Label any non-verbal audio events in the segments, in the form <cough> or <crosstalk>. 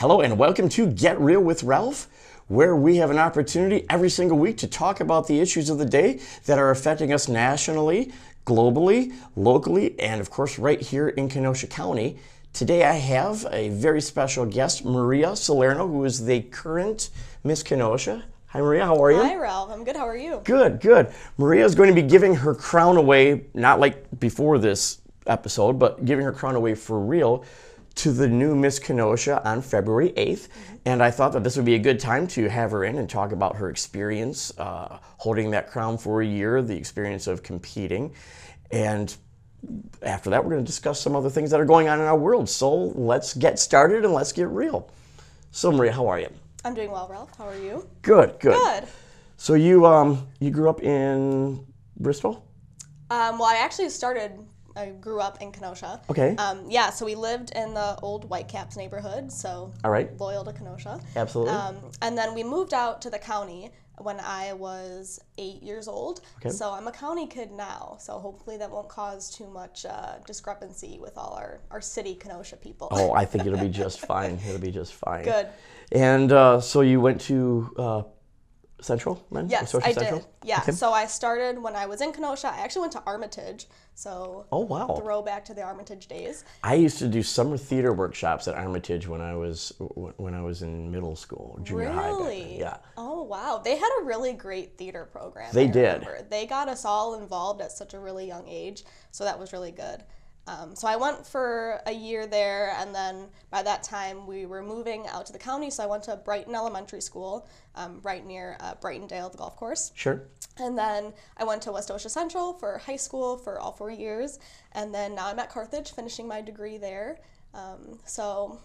Hello and welcome to Get Real with Ralph, where we have an opportunity every single week to talk about the issues of the day that are affecting us nationally, globally, locally, and of course right here in Kenosha County. Today I have a very special guest, Maria Salerno, who is the current Miss Kenosha. Hi Maria, how are you? Hi, Ralph. I'm good. How are you? Good, good. Maria is going to be giving her crown away, not like before this episode, but giving her crown away for real to the new Miss Kenosha on February 8th. And I thought that this would be a good time to have her in and talk about her experience uh, holding that crown for a year, the experience of competing. And after that, we're going to discuss some other things that are going on in our world. So let's get started and let's get real. So, Maria, how are you? I'm doing well, Ralph. How are you? Good, good. Good. So you um you grew up in Bristol? Um, well, I actually started. I grew up in Kenosha. Okay. Um, yeah. So we lived in the old Whitecaps neighborhood. So All right. loyal to Kenosha. Absolutely. Um, and then we moved out to the county when I was eight years old. Okay. So I'm a county kid now. So hopefully that won't cause too much uh, discrepancy with all our, our city Kenosha people. oh, I think it'll be <laughs> just fine. It'll be just fine. Good. And uh, so you went to uh, Central then? Yes, Social I Central? did. Yeah. Okay. So I started when I was in Kenosha. I actually went to Armitage. So Oh wow. throwback to the Armitage days. I used to do summer theater workshops at Armitage when I was when I was in middle school, junior high. Really? Yeah. Oh wow, they had a really great theater program. They did. They got us all involved at such a really young age, so that was really good. Um, so I went for a year there, and then by that time we were moving out to the county. So I went to Brighton Elementary School, um, right near uh, Brightondale, the golf course. Sure. And then I went to Westosha Central for high school for all four years. And then now I'm at Carthage finishing my degree there. Um, so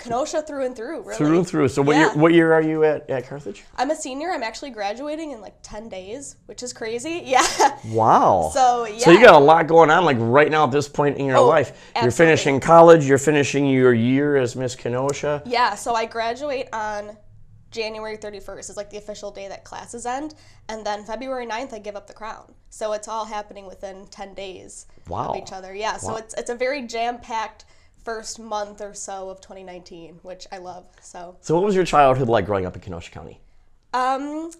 Kenosha through and through, really. Through and through. So what Yeah. year what year are you at, at Carthage? I'm a senior. I'm actually graduating in like 10 days, which is crazy. <laughs> Yeah. Wow. So, yeah. So you got a lot going on like right now at this point in your Oh, life. You're finishing college, you're finishing your year as Miss Kenosha. yeah. So I graduate on January 31st is like the official day that classes end. And then February 9th, I give up the crown. So it's all happening within 10 days Wow. of each other. Yeah. So it's, it's a very jam packed first month or so of 2019, which I love. So. So what was your childhood like growing up in Kenosha County? Um,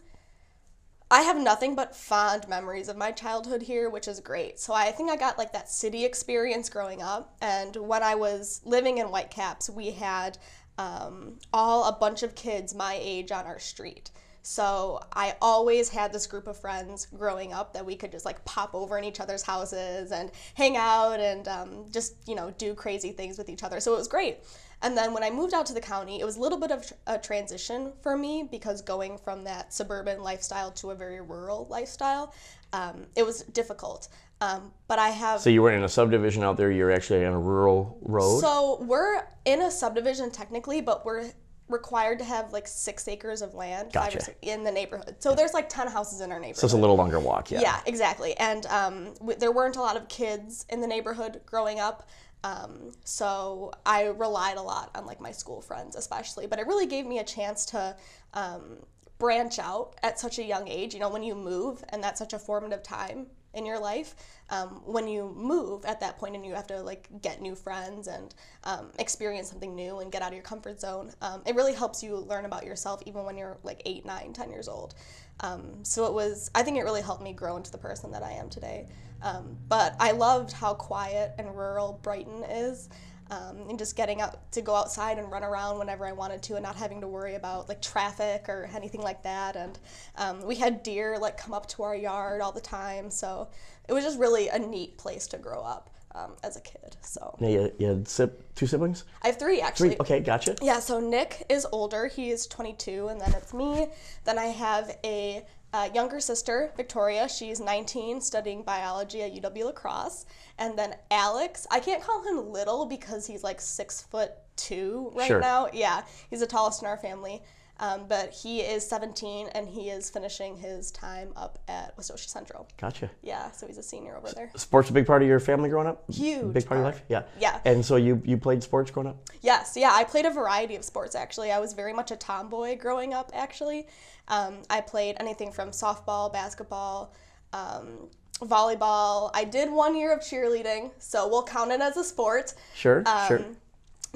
I have nothing but fond memories of my childhood here, which is great. So I think I got like that city experience growing up. And when I was living in Whitecaps, we had um, all a bunch of kids my age on our street. So I always had this group of friends growing up that we could just like pop over in each other's houses and hang out and um, just you know do crazy things with each other. So it was great. And then when I moved out to the county, it was a little bit of a transition for me because going from that suburban lifestyle to a very rural lifestyle, um, it was difficult. Um, but I have So you were in a subdivision out there, you're actually on a rural road. so we're in a subdivision technically, but we're required to have like six acres of land Gotcha. six, in the neighborhood. So there's like ten houses in our neighborhood. so it's a little longer walk, yeah. Yeah, exactly. And um, w- there weren't a lot of kids in the neighborhood growing up. Um, so I relied a lot on like my school friends, especially. But it really gave me a chance to um, branch out at such a young age. You know, when you move, and that's such a formative time in your life. Um, when you move at that point and you have to like get new friends and um, experience something new and get out of your comfort zone, um, it really helps you learn about yourself even when you're like eight, nine, ten years old. Um, so it was, I think it really helped me grow into the person that I am today. Um, but I loved how quiet and rural Brighton is. Um, and just getting out to go outside and run around whenever I wanted to, and not having to worry about like traffic or anything like that. And um, we had deer like come up to our yard all the time, so it was just really a neat place to grow up um, as a kid. So Now, you, you had two siblings? I have three actually. Three? Okay, gotcha. Yeah, so Nick is older. He is 22, and then it's me. Then I have a uh, younger sister, Victoria. She's 19, studying biology at UW La Crosse. And then Alex, I can't call him little because he's like six foot two right Sure. now. Yeah, he's the tallest in our family. Um, but he is 17 and he is finishing his time up at Westosha Central. Gotcha. Yeah, so he's a senior over there. Sports a big part of your family growing up? Huge Big part of your life? Yeah. Yeah. And so you, you played sports growing up? Yes, yeah, I played a variety of sports actually. I was very much a tomboy growing up actually. Um, I played anything from softball, basketball, um, volleyball. I did one year of cheerleading, so we'll count it as a sport. Sure, Um, sure.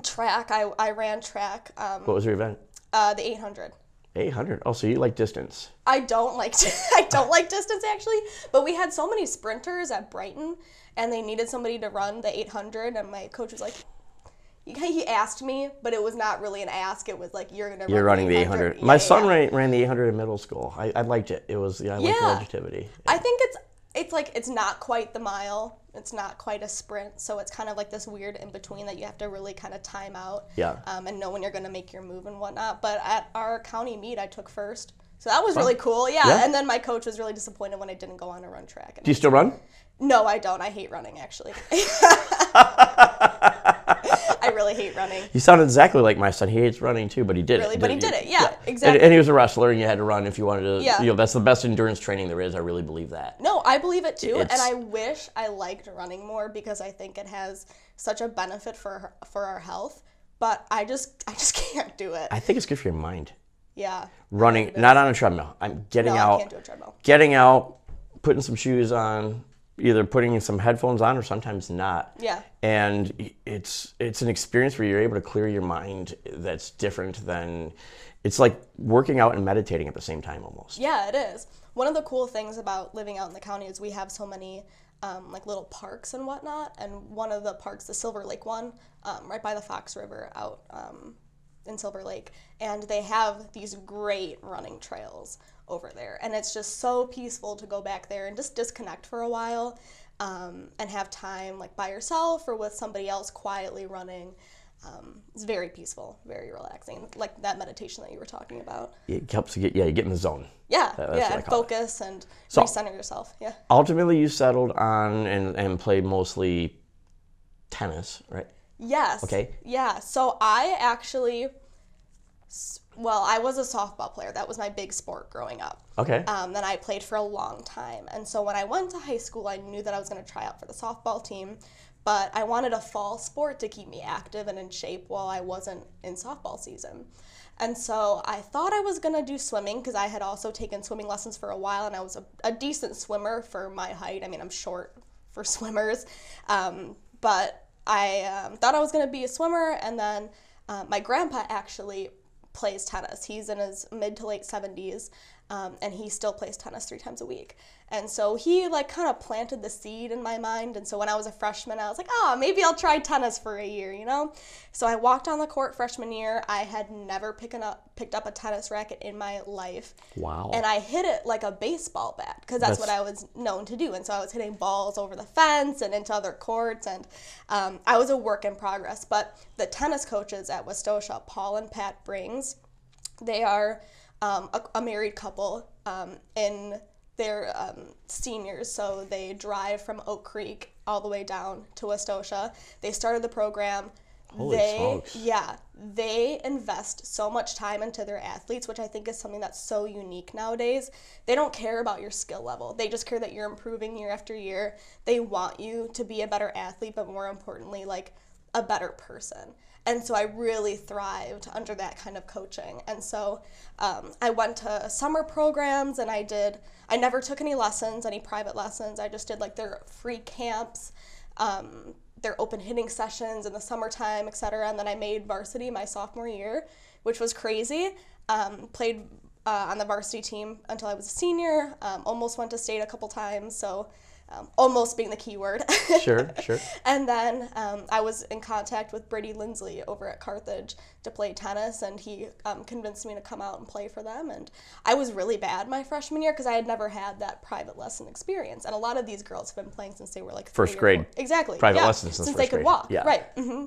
track. I, I ran track. Um, What was your event? uh, the 800. 800. Oh, so you like distance. I don't like <laughs> I don't like distance actually, but we had so many sprinters at Brighton, and they needed somebody to run the 800, and my coach was like. He asked me, but it was not really an ask. It was like you're gonna. You're run running the 800. Yeah, My yeah, son yeah. ran, ran the 800 in middle school. I, I liked it. It was, yeah, I liked the Yeah. longevity. I think it's it's like it's not quite the mile. It's not quite a sprint, so it's kind of like this weird in between that you have to really kind of time out. Yeah. Um, and know when you're gonna make your move and whatnot. But at our county meet, I took first, so that was really cool. Yeah. Yeah. And then my coach was really disappointed when I didn't go on a run track. Do you still run? no, I don't. I hate running actually. <laughs> <laughs> I really hate running. You sound exactly like my son. He hates running too, but he did Really, it. but he did it. Yeah, And, exactly. and he was a wrestler, and you had to run if you wanted to. Yeah. You know, that's the best endurance training there is. I really believe that. No, I believe it too, and I wish I liked running more because I think it has such a benefit for for our health. But I just <laughs> I just can't do it. I think it's good for your mind. Yeah. Running, not on a treadmill. I'm getting No, out. I can't do a treadmill. getting out, putting some shoes on, either putting some headphones on or sometimes not. Yeah. And it's it's an experience where you're able to clear your mind that's different than it's like working out and meditating at the same time almost. Yeah, it is. One of the cool things about living out in the county is we have so many um, like little parks and whatnot. And one of the parks, the Silver Lake one, um, right by the Fox River out um, in Silver Lake, and they have these great running trails over there. And it's just so peaceful to go back there and just disconnect for a while um, and have time like by yourself or with somebody else quietly running. Um, it's very peaceful, very relaxing, like that meditation that you were talking about. It helps you get yeah, you get in the zone. Yeah, That- yeah, and call it. focus and So- recenter yourself. Yeah. Ultimately you settled on and, and played mostly tennis, right? Yes. Okay. Yeah. So I actually, well, I was a softball player. That was my big sport growing up. Okay. Um, then I played for a long time. And so when I went to high school, I knew that I was going to try out for the softball team, but I wanted a fall sport to keep me active and in shape while I wasn't in softball season. And so I thought I was going to do swimming because I had also taken swimming lessons for a while and I was a, a decent swimmer for my height. I mean, I'm short for <laughs> swimmers. Um, but I um, thought I was going to be a swimmer. And then uh, my grandpa actually plays tennis. He's in his mid to late 70s, um, and he still plays tennis three times a week. And so he like kind of planted the seed in my mind. And so when I was a freshman, I was like, oh, maybe I'll try tennis for a year, you know? So I walked on the court freshman year. I had never picking up picked up a tennis racket in my life. wow. And I hit it like a baseball bat because that's, what I was known to do. And so I was hitting balls over the fence and into other courts. And um, I was a work in progress. But the tennis coaches at Westosha, Paul and Pat Brings, they are um, a, a married couple um, in they're um, seniors, so they drive from Oak Creek all the way down to West Westosha. They started the program. Holy they, smokes. Yeah, they invest so much time into their athletes, which I think is something that's so unique nowadays. They don't care about your skill level. They just care that you're improving year after year. They want you to be a better athlete, but more importantly, like a better person. And so I really thrived under that kind of coaching. And so um, I went to summer programs and I did, I never took any lessons, any private lessons. I just did like their free camps, um, their open hitting sessions in the summertime, et cetera. And then I made varsity my sophomore year, which was crazy. Um, played uh, on the varsity team until I was a senior, um, almost went to state a couple times. So um, almost being the key word. sure, <laughs> sure. And then um, I was in contact with Brady Lindsley over at Carthage to play tennis, and he um, convinced me to come out and play for them. And I was really bad my freshman year because I had never had that private lesson experience. And a lot of these girls have been playing since they were like First grade Exactly. private yeah, lessons since since they could grade. walk. Yeah. Right. hmm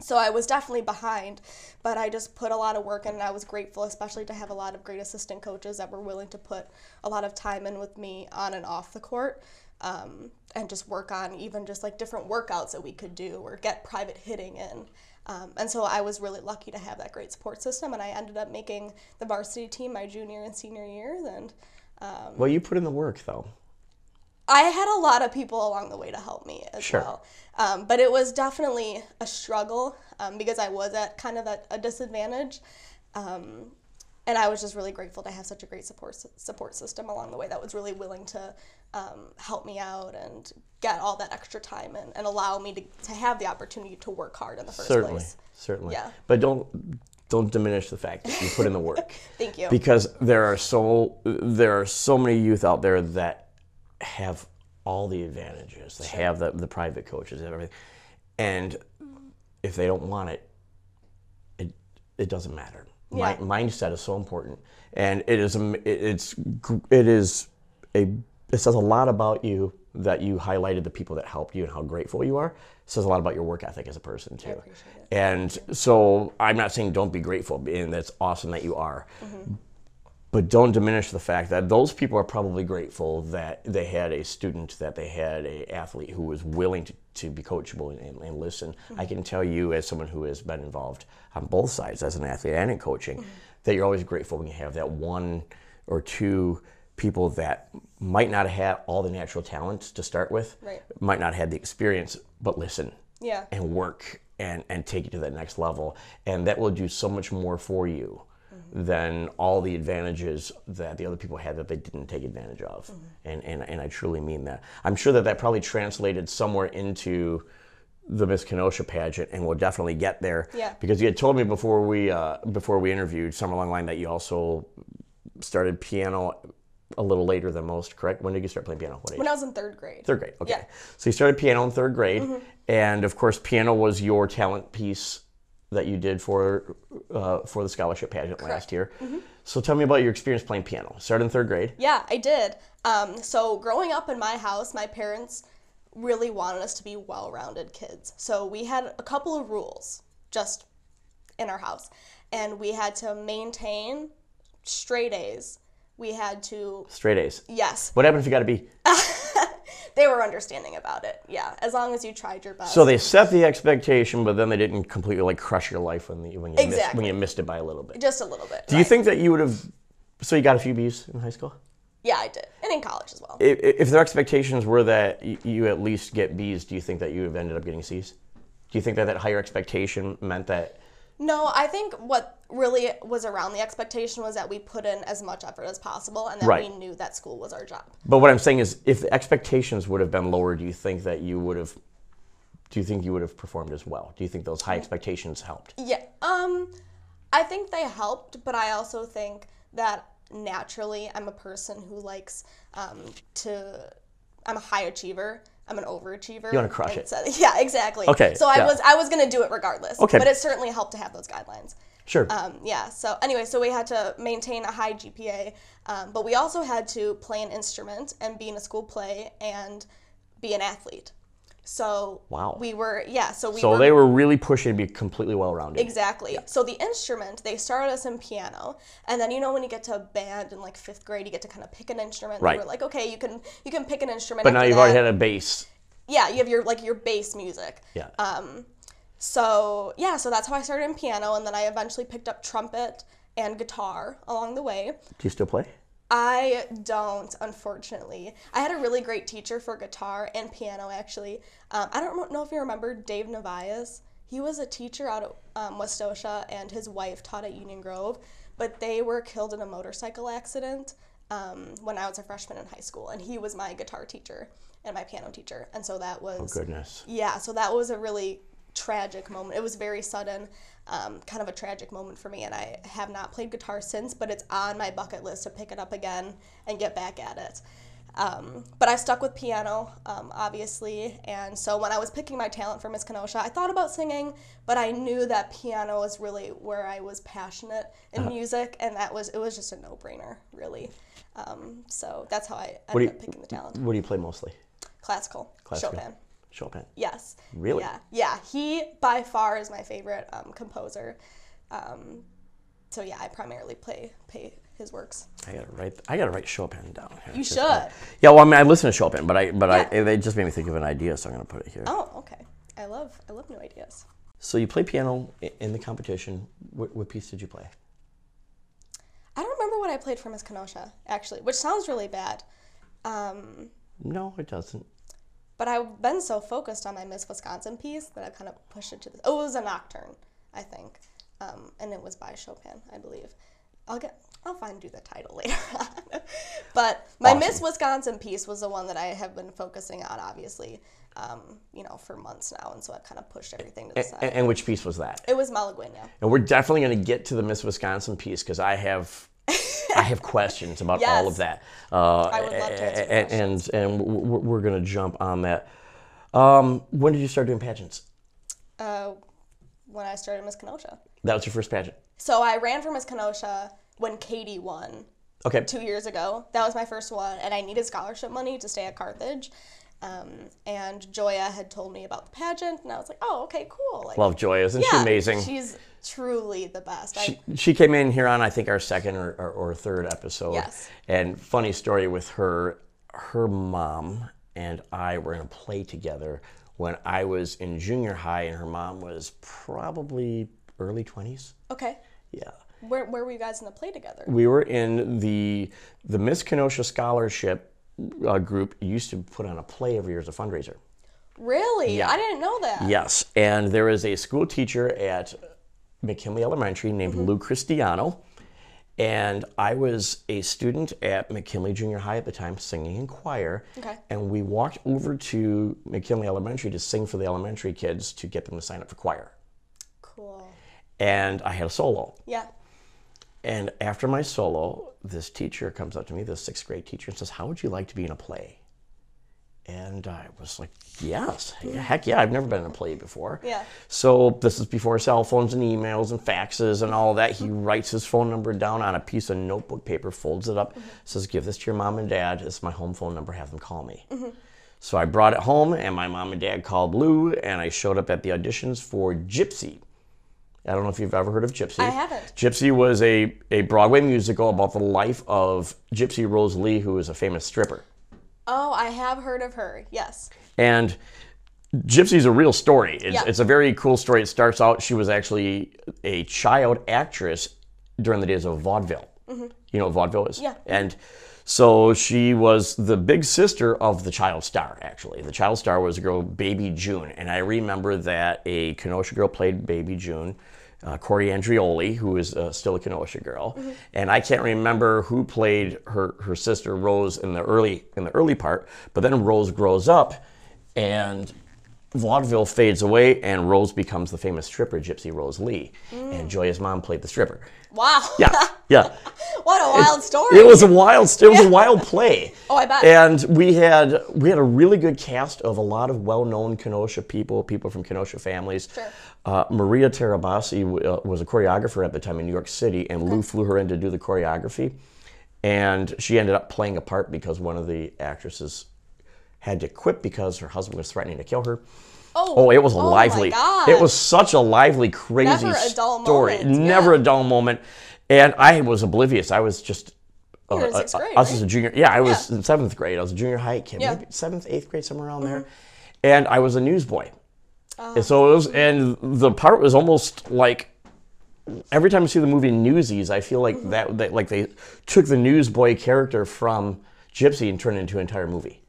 So I was definitely behind, but I just put a lot of work in, and I was grateful, especially to have a lot of great assistant coaches that were willing to put a lot of time in with me on and off the court, um, and just work on even just like different workouts that we could do or get private hitting in. Um, and so I was really lucky to have that great support system, and I ended up making the varsity team my junior and senior years, and Well, you put in the work though. I had a lot of people along the way to help me as Sure. well. Um, but it was definitely a struggle um, because I was at kind of at a disadvantage. Um, and I was just really grateful to have such a great support support system along the way that was really willing to um, help me out and get all that extra time and, and allow me to, to have the opportunity to work hard in the first certainly, place. certainly. Yeah. But don't don't diminish the fact that you put in the work. <laughs> Thank you. because there are so there are so many youth out there that have all the advantages. They have the, the private coaches and everything, and if they don't want it, it it doesn't matter. Yeah. mindset is so important, and it is a it is a it says a lot about you that you highlighted the people that helped you and how grateful you are. It says a lot about your work ethic as a person too. appreciate it. And so I'm not saying don't be grateful, and that's awesome that you are. Mm-hmm. But don't diminish the fact that those people are probably grateful that they had a student, that they had a athlete who was willing to, to be coachable and, and, and listen. Mm-hmm. I can tell you, as someone who has been involved on both sides, as an athlete and in coaching, mm-hmm. that you're always grateful when you have that one or two people that might not have had all the natural talents to start with, Right. might not have had the experience, but listen Yeah. and work and, and take you to that next level. And that will do so much more for you than all the advantages that the other people had that they didn't take advantage of. And, and, and I truly mean that. I'm sure that that probably translated somewhere into the Miss Kenosha pageant, and we'll definitely get there. Yeah. Because you had told me before we uh, before we interviewed somewhere along the line that you also started piano a little later than most. Correct? When did you start playing piano? What age? When I was in third grade. Third grade. Okay. Yeah. So you started piano in third grade, and of course, piano was your talent piece that you did for uh, for the scholarship pageant last year. So tell me about your experience playing piano. Started in third grade. Yeah, I did. Um, so growing up in my house, my parents really wanted us to be well-rounded kids. So we had a couple of rules just in our house, and we had to maintain straight A's. We had to Straight A's. yes, What happened if you got a B? they were understanding about it. Yeah, as long as you tried your best. So they set the expectation, but then they didn't completely like crush your life when the, when you missed, when you missed it by a little bit. just a little bit. Do you think that you would have? So you got a few B's in high school. Yeah, I did, and in college as well. If, if their expectations were that you at least get B's, do you think that you would have ended up getting C's? Do you think that that higher expectation meant that? No, I think what really was around the expectation was that we put in as much effort as possible and that Right. we knew that school was our job. But what I'm saying is, if the expectations would have been lower, do you think that you would have? Do you think you would have performed as well? Do you think those high expectations helped? Yeah. Um I think they helped, but I also think that naturally I'm a person who likes um to I'm a high achiever. I'm an overachiever. You wanna crush it. so- <laughs> yeah, exactly. Okay, So I yeah. was I was gonna do it regardless. Okay. But it certainly helped to have those guidelines. Sure. Um, yeah. So anyway, so we had to maintain a high GPA, um, but we also had to play an instrument and be in a school play and be an athlete. So Wow. we were yeah. So we so were they were really pushing to be completely well-rounded. Exactly. So the instrument, they started us in piano, and then you know when you get to band in like fifth grade, you get to kind of pick an instrument. Right. They were like, okay, you can you can pick an instrument. but now you've already had a bass. yeah, you have your like your bass music. Yeah. Um, So yeah, so that's how I started in piano, and then I eventually picked up trumpet and guitar along the way. Do you still play? I don't, unfortunately. I had a really great teacher for guitar and piano, actually. Um, I don't know if you remember Dave Navias. He was a teacher out at um, Westosha, and his wife taught at Union Grove, but they were killed in a motorcycle accident um, when I was a freshman in high school, and he was my guitar teacher and my piano teacher, and so that was Oh, Goodness. yeah, so that was a really tragic moment. It was very sudden, um, kind of a tragic moment for me, and I have not played guitar since, but it's on my bucket list to pick it up again and get back at it. Um, but I stuck with piano, um, obviously, and so when I was picking my talent for Miss Kenosha, I thought about singing, but I knew that piano was really where I was passionate in music, and that was it was just a no brainer, really. Um, so that's how I ended you, up picking the talent. What do you play mostly? Classical, Classical. Chopin. Chopin. Yes. Really? Yeah. Yeah. He by far is my favorite um, composer. Um, so yeah, I primarily play play his works. I gotta write. I gotta write Chopin down. Here, You 'cause, should. uh, yeah, well, I mean, I listen to Chopin, but I, but I, Yeah. they just made me think of an idea, so I'm gonna put it here. Oh, okay. I love I love new ideas. So you play piano in the competition. What, what piece did you play? I don't remember what I played for Miss Kenosha actually, which sounds really bad. Um, No, it doesn't. But I've been so focused on my Miss Wisconsin piece that I kind of pushed it to the. Oh, it was a nocturne, I think, um, and it was by Chopin, I believe. I'll get. I'll find you the title <laughs> later on. but my Awesome. Miss Wisconsin piece was the one that I have been focusing on, obviously, um, you know, for months now, and so I've kind of pushed everything to the side. And, and which piece was that? it was Malaguena. And we're definitely going to get to the Miss Wisconsin piece because I have I have questions about all of that. Uh, I would love to and, and and we're, we're going to jump on that. Um, when did you start doing pageants? Uh, when I started Miss Kenosha. That was your first pageant. So I ran for Miss Kenosha when Katie won Okay. two years ago. That was my first one, and I needed scholarship money to stay at Carthage. Um, and Joya had told me about the pageant, and I was like, "Oh, okay, cool." Like, Love Joya, isn't she amazing? She's truly the best. I, She, she came in here on I think our second or, or, or third episode. Yes. And funny story with her, her mom and I were in a play together when I was in junior high, and her mom was probably early twenties. okay, Yeah. where, where were you guys in the play together? We were in the the Miss Kenosha Scholarship uh, group. Used to put on a play every year as a fundraiser. Really? Yeah. I didn't know that. Yes, and there is a school teacher at McKinley Elementary named Mm-hmm. Lou Cristiano, and I was a student at McKinley Junior High at the time, singing in choir. Okay. And we walked over to McKinley Elementary to sing for the elementary kids to get them to sign up for choir. Cool. And I had a solo. Yeah. And after my solo, this teacher comes up to me, this sixth grade teacher, and says, How would you like to be in a play? And I was like, Yes, heck yeah, I've never been in a play before. Yeah. So this is before cell phones and emails and faxes and all that. He writes his phone number down on a piece of notebook paper, folds it up, says, Give this to your mom and dad. It's my home phone number, have them call me. So I brought it home, and my mom and dad called Lou, and I showed up at the auditions for Gypsy. I don't know if you've ever heard of Gypsy. I haven't. Gypsy was a, a Broadway musical about the life of Gypsy Rose Lee, who is a famous stripper. Oh, I have heard of her. Yes. And Gypsy's a real story. It's, Yeah. it's a very cool story. It starts out, she was actually a child actress during the days of vaudeville. You know what vaudeville is? Mm-hmm. Yeah. And so she was the big sister of the child star, actually. The child star was a girl, Baby June. And I remember that a Kenosha girl played Baby June. Uh, Corey Andrioli, who is uh, still a Kenosha girl, and I can't remember who played her, her sister Rose in the early in the early part. But then Rose grows up, and vaudeville fades away, and Rose becomes the famous stripper, Gypsy Rose Lee. And Joya's mom played the stripper. Wow. Yeah, yeah. <laughs> what a wild story. It was a wild, it was a wild play. <laughs> Oh, I bet. And we had we had a really good cast of a lot of well-known Kenosha people, people from Kenosha families. Sure. Uh, Maria Terabasi uh, was a choreographer at the time in New York City, and Lou flew her in to do the choreography. And she ended up playing a part because one of the actresses had to quit because her husband was threatening to kill her. oh, Oh, it was a oh lively. It was such a lively, crazy Never a dull story. moment, Never yeah. a dull moment. And I was oblivious. I was just. You were in uh, uh, grade, I was right? a junior. Yeah, I was in seventh grade. I was a junior high kid, Yeah. Maybe seventh, eighth grade, somewhere around there. And I was a newsboy. And so it was, and the part was almost like every time I see the movie Newsies, I feel like that, that like they took the newsboy character from Gypsy and turned it into an entire movie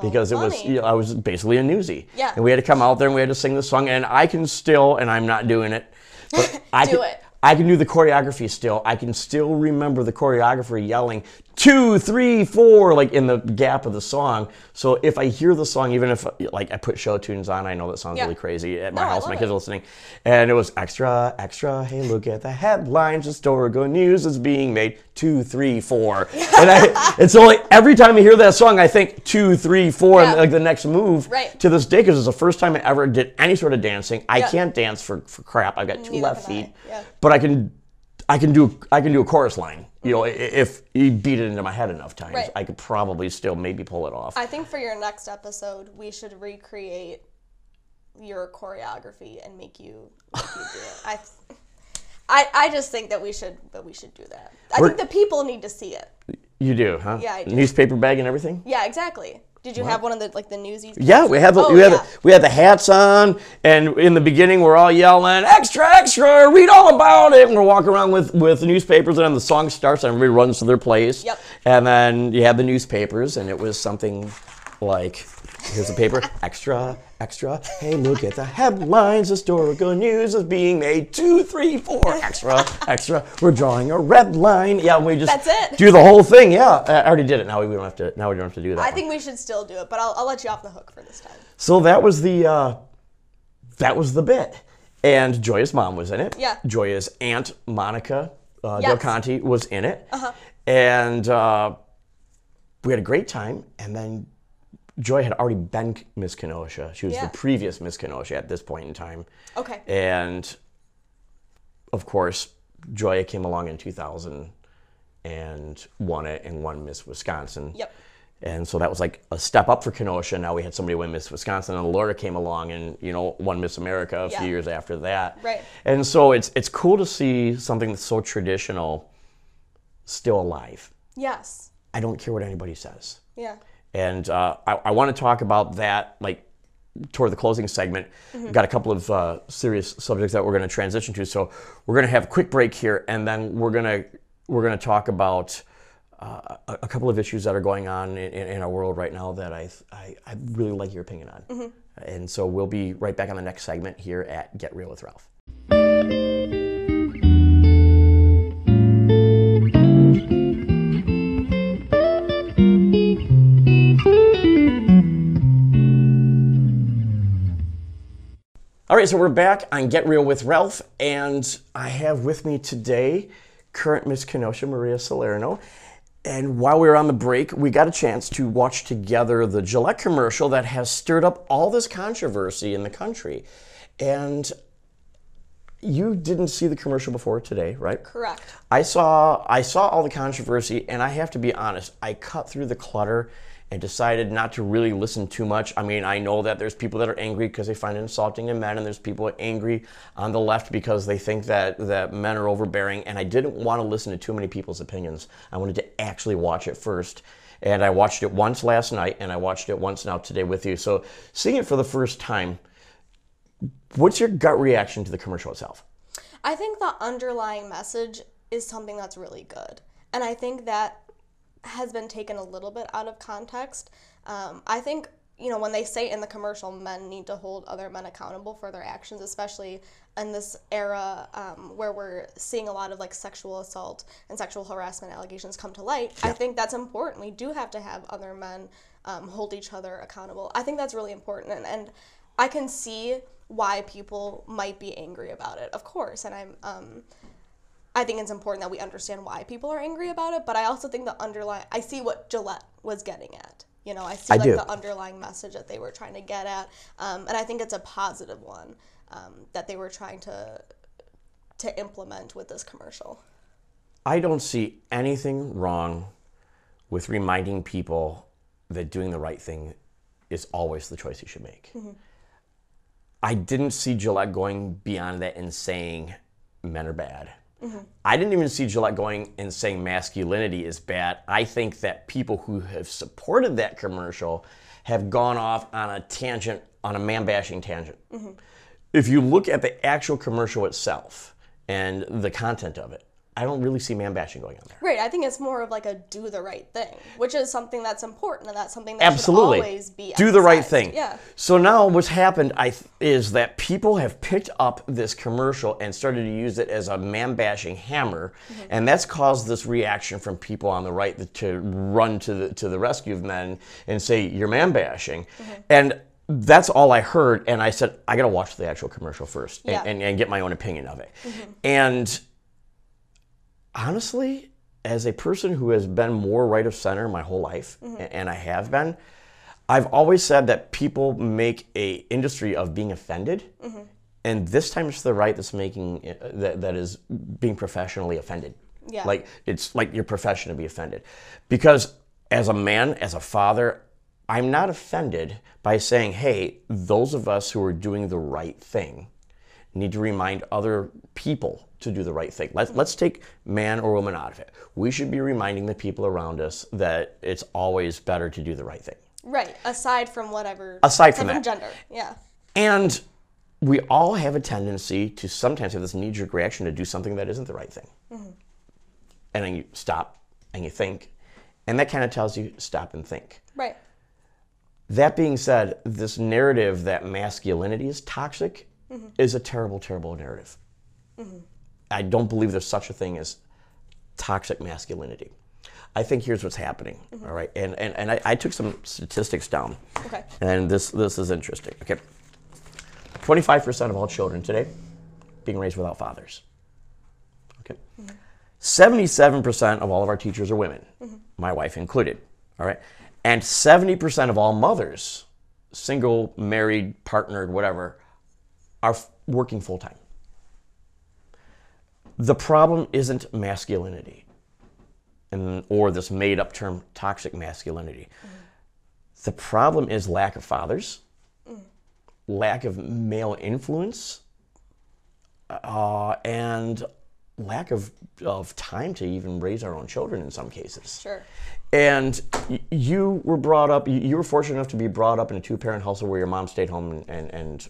because it was you know, I was basically a newsie. Yeah. And we had to come out there and we had to sing the song and I can still and I'm not doing it, but <laughs> I Do can it. I can do the choreography still. I can still remember the choreographer yelling two, three, four, like in the gap of the song. So if I hear the song, even if like I put show tunes on, I know that sounds Yeah. really crazy at my No, house. My kids it. are listening, and it was extra, extra. Hey, look at the headlines. Historical news is being made. Two, three, four. <laughs> and I, it's only every time I hear that song, I think two, three, four, Yeah. and like the next move. Right. To this day, because it's the first time I ever did any sort of dancing. I Yeah. can't dance for, for crap. I've got two Neither left feet, but I can. I can do I can do a chorus line. You know, if you beat it into my head enough times, Right. I could probably still maybe pull it off. I think for your next episode, we should recreate your choreography and make you, make you do it. I, <laughs> I, I just think that we should that we should do that. I We're- think the people need to see it. you do, huh? Yeah, I do. Newspaper bag and everything. Yeah, exactly. Did you have one of the like the newsies? Yeah, we had Oh, we had yeah. we had the hats on, and in the beginning we're all yelling extra extra, read all about it, and we're walking around with with newspapers, and then the song starts, and everybody runs to their place. Yep. And then you have the newspapers, and it was something like Here's the paper. Extra, extra. Hey, look at the headlines. Historical news is being made. Two, three, four. Extra, extra. We're drawing a red line. Yeah, we just That's it. do the whole thing. Yeah, I already did it. Now we don't have to. Now we don't have to do that. I one. think we should still do it, but I'll, I'll let you off the hook for this time. So that was the uh, that was the bit, and Joya's mom was in it. Yeah. Joya's aunt Monica uh, Del Conte was in it, uh-huh. and uh, we had a great time. And then Joy had already been Miss Kenosha. She was Yeah. the previous Miss Kenosha at this point in time, Okay. and of course Joya came along in 2000 and won it and won Miss Wisconsin. Yep. And so that was like a step up for Kenosha. Now we had somebody win Miss Wisconsin, and Laura came along and you know won Miss America a Yeah. few years after that. Right. And so it's it's cool to see something that's so traditional still alive. Yes. I don't care what anybody says. Yeah. And uh, I, I want to talk about that like toward the closing segment. We've got a couple of uh, serious subjects that we're going to transition to. So we're going to have a quick break here, and then we're going to we're going to talk about uh, a, a couple of issues that are going on in, in, our world right now that I, I I really like your opinion on. And so we'll be right back on the next segment here at Get Real with Ralph. All right, so we're back on Get Real with Ralph, and I have with me today current Miss Kenosha, Maria Salerno. And while we were on the break, we got a chance to watch together the Gillette commercial that has stirred up all this controversy in the country. And you didn't see the commercial before today, right? Correct. I saw I saw all the controversy, and I have to be honest. I cut through the clutter and decided not to really listen too much. I mean, I know that there's people that are angry because they find it insulting to men, and there's people angry on the left because they think that that men are overbearing. And I didn't want to listen to too many people's opinions. I wanted to actually watch it first. And I watched it once last night, and I watched it once now today with you. So seeing it for the first time, what's your gut reaction to the commercial itself? I think the underlying message is something that's really good. And I think that has been taken a little bit out of context. Um, I think, you know, when they say in the commercial, men need to hold other men accountable for their actions, especially in this era um, where we're seeing a lot of like sexual assault and sexual harassment allegations come to light. I think that's important. We do have to have other men um, hold each other accountable. I think that's really important. And, and I can see why people might be angry about it, of course. And I'm, um, I think it's important that we understand why people are angry about it. But I also think the underlying, I see what Gillette was getting at. You know, I see I like do. the underlying message that they were trying to get at, um, and I think it's a positive one um, that they were trying to to implement with this commercial. I don't see anything wrong with reminding people that doing the right thing is always the choice you should make. I didn't see Gillette going beyond that and saying men are bad. Mm-hmm. I didn't even see Gillette going and saying masculinity is bad. I think that people who have supported that commercial have gone off on a tangent, on a man bashing tangent. Mm-hmm. If you look at the actual commercial itself and the content of it, I don't really see man bashing going on there. Right. I think it's more of like a do the right thing, which is something that's important, and that's something that Absolutely. should always be Do the right thing. Yeah. So now what's happened I th- is that people have picked up this commercial and started to use it as a man bashing hammer, Mm-hmm. and that's caused this reaction from people on the right to run to the to the rescue of men and say you're man bashing, Mm-hmm. and that's all I heard. And I said I got to watch the actual commercial first and, Yeah. and, and get my own opinion of it. And honestly, as a person who has been more right of center my whole life, a- and I have been, I've always said that people make a industry of being offended, and this time it's the right that's making uh, that, that is being professionally offended. Yeah. Like it's like your profession to be offended, because as a man, as a father, I'm not offended by saying, "Hey, those of us who are doing the right thing." need to remind other people to do the right thing. Let's, let's take man or woman out of it. We should be reminding the people around us that it's always better to do the right thing. Right. Aside from whatever. Aside from that. gender. Yeah. And we all have a tendency to sometimes have this knee jerk reaction to do something that isn't the right thing. Mm-hmm. And then you stop and you think, and that kind of tells you stop and think. Right. That being said, this narrative that masculinity is toxic mm-hmm. is a terrible, terrible narrative. Mm-hmm. I don't believe there's such a thing as toxic masculinity. I think here's what's happening, mm-hmm. all right? And, and, and I, I took some statistics down. Okay. And this, this is interesting. Okay. 25% of all children today being raised without fathers. Okay. Mm-hmm. 77% of all of our teachers are women, mm-hmm. my wife included. All right. And 70% of all mothers, single, married, partnered, whatever, are f- working full time. The problem isn't masculinity and, or this made up term toxic masculinity. The problem is lack of fathers, lack of male influence, uh, and lack of, of time to even raise our own children in some cases. Sure. And y- you were brought up, you- you were fortunate enough to be brought up in a two parent household where your mom stayed home and, and, and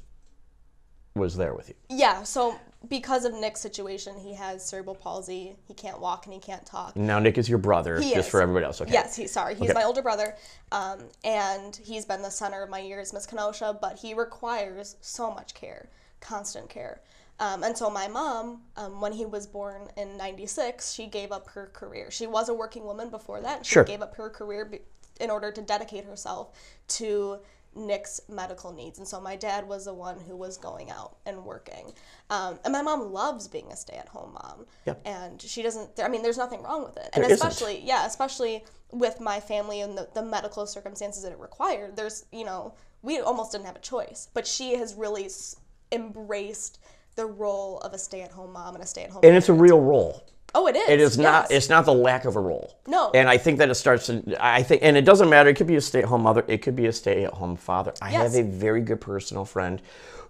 was there with you. Yeah, so because of Nick's situation, he has cerebral palsy. He can't walk and he can't talk. Now, Nick is your brother, He just is. for everybody else, okay? Yes, he's sorry. He's Okay. my older brother, um, and he's been the center of my years, Miss Kenosha. But he requires so much care, constant care. Um, and so my mom, um, when he was born in '96, she gave up her career. She was a working woman before that. She Sure. gave up her career be- in order to dedicate herself to Nick's medical needs. And so my dad was the one who was going out and working. Um, and my mom loves being a stay-at-home mom. Yep. And she doesn't. I mean, there's nothing wrong with it. And There isn't. especially yeah, especially with my family and the, the medical circumstances that it required. There's, you know, we almost didn't have a choice. But she has really s- embraced the role of a stay-at-home mom and a stay-at-home. And it's a real role. Oh, it is. It is not. yes. It's not the lack of a role. No. And I think that it starts. To, I think, and it doesn't matter. It could be a stay-at-home mother. It could be a stay-at-home father. I Yes. have a very good personal friend,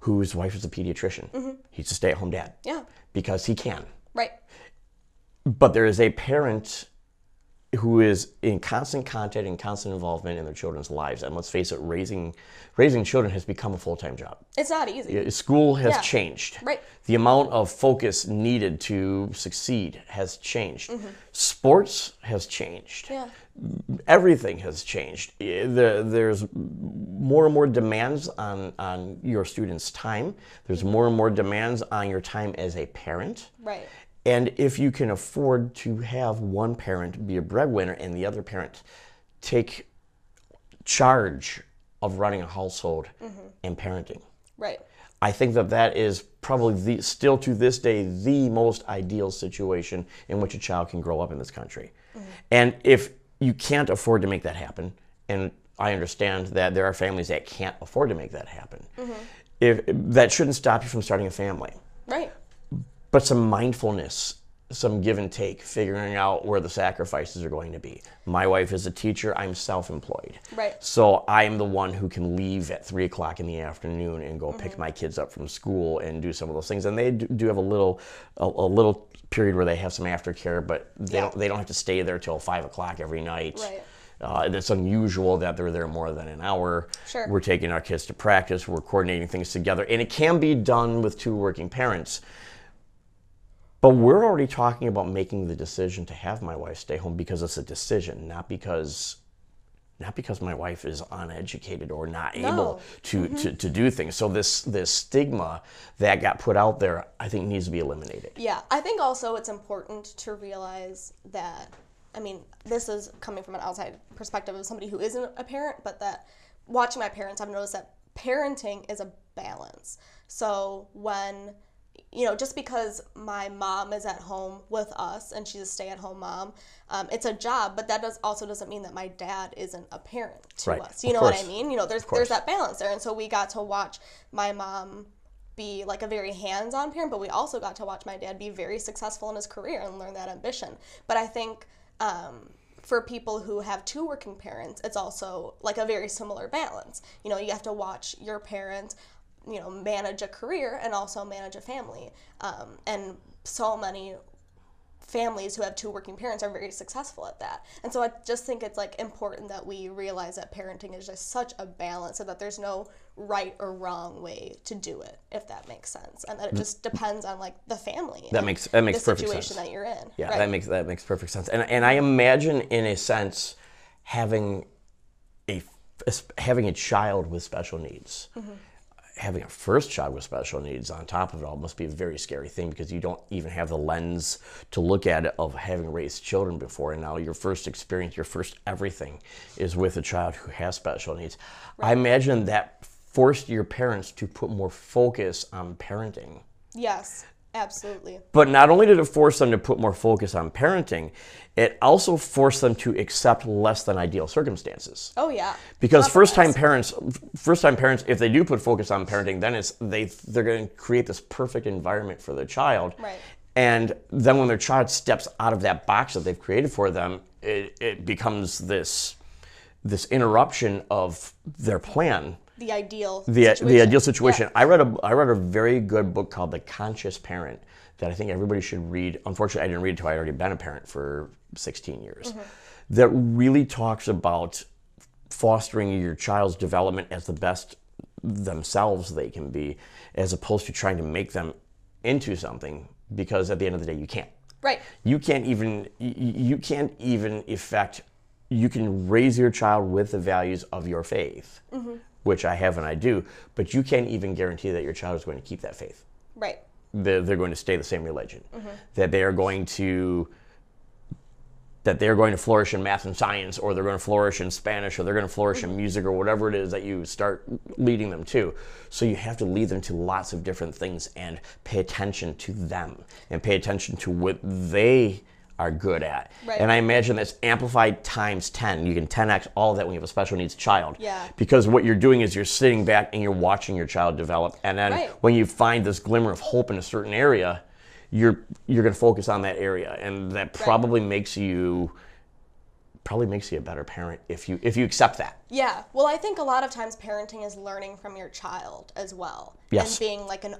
whose wife is a pediatrician. He's a stay-at-home dad. Mm-hmm. Yeah. Because he can. Right. But there is a parent who is in constant contact and constant involvement in their children's lives. And let's face it, raising raising children has become a full-time job. It's not easy. School has Yeah. changed. Right. The amount of focus needed to succeed has changed. Mm-hmm. Sports has changed. Yeah. Everything has changed. Eh, there's more and more demands on, on your students' time. There's more and more demands on your time as a parent. Right. And if you can afford to have one parent be a breadwinner and the other parent take charge of running a household mm-hmm. and parenting, Right. I think that that is probably the, still to this day the most ideal situation in which a child can grow up in this country. Mm-hmm. And if you can't afford to make that happen, and I understand that there are families that can't afford to make that happen, mm-hmm. if that shouldn't stop you from starting a family Right. But some mindfulness, some give and take, figuring out where the sacrifices are going to be. My wife is a teacher, I'm self employed. Right. So I'm the one who can leave at three o'clock in the afternoon and go pick my kids up from school and do some of those things. And they do do have a little, a, a little period where they have some aftercare, but they, Yeah. don't, they don't have to stay there till five o'clock every night. Right. Uh, it's unusual that they're there more than an hour. Sure. We're taking our kids to practice. We're coordinating things together, and it can be done with two working parents. But we're already talking about making the decision to have my wife stay home because it's a decision, not because not because my wife is uneducated or not able to, mm-hmm. to, to do things. So this this stigma that got put out there, I think needs to be eliminated. Yeah, I think also it's important to realize that, I mean, this is coming from an outside perspective of somebody who isn't a parent, but that watching my parents, I've noticed that parenting is a balance. So when, you know, just because my mom is at home with us and she's a stay at home mom, um, it's a job, but that does also doesn't mean that my dad isn't a parent to Right, us. You of know what I mean? You know, there's there's that balance there. And so we got to watch my mom be like a very hands-on parent, but we also got to watch my dad be very successful in his career and learn that ambition. But I think um, for people who have two working parents, it's also like a very similar balance. You know, you have to watch your parent, you know, manage a career and also manage a family. Um, and so many families who have two working parents are very successful at that. And so I just think it's like important that we realize that parenting is just such a balance so that there's no right or wrong way to do it, if that makes sense. And that it just depends on like the family. That makes- that makes the perfect situation sense. that you're in. Yeah, right? that makes that makes perfect sense. And and I imagine in a sense having a having a child with special needs, having a first child with special needs on top of it all must be a very scary thing because you don't even have the lens to look at it of having raised children before. And now your first experience, your first everything is with a child who has special needs. I imagine that forced your parents to put more focus on parenting. Yes, absolutely. But not only did it force them to put more focus on parenting, it also forced them to accept less than ideal circumstances. Oh yeah. Because first time parents, first time parents, if they do put focus on parenting, then it's they they're going to create this perfect environment for their child. Right. And then when their child steps out of that box that they've created for them, it, it becomes this this interruption of their plan The ideal. the, uh, the situation. ideal situation. I read a I read a very good book called The Conscious Parent that I think everybody should read. Unfortunately, I didn't read it until I had already been a parent for 16 years. Mm-hmm. That really talks about fostering your child's development as the best themselves they can be, as opposed to trying to make them into something. Because at the end of the day, you can't Right. you can't even you can't even effect you can raise your child with the values of your faith mm-hmm. Which i have and i do but you can't even guarantee that your child is going to keep that faith. Right. they're, they're going to stay the same religion. Mm-hmm. That they are going to that they're going to flourish in math and science or they're going to flourish in spanish or they're going to flourish in mm-hmm. music or whatever it is that you start leading them to. So you have to lead them to lots of different things and pay attention to them and pay attention to what they are good at Right. and i imagine that's amplified times 10 you can 10x all of that when you have a special needs child Yeah. because what you're doing is you're sitting back and you're watching your child develop and then Right. when you find this glimmer of hope in a certain area you're you're going to focus on that area and that probably makes you probably makes you a better parent if you if you accept that Yeah. Well, I think a lot of times parenting is learning from your child as well. Yes. And being like an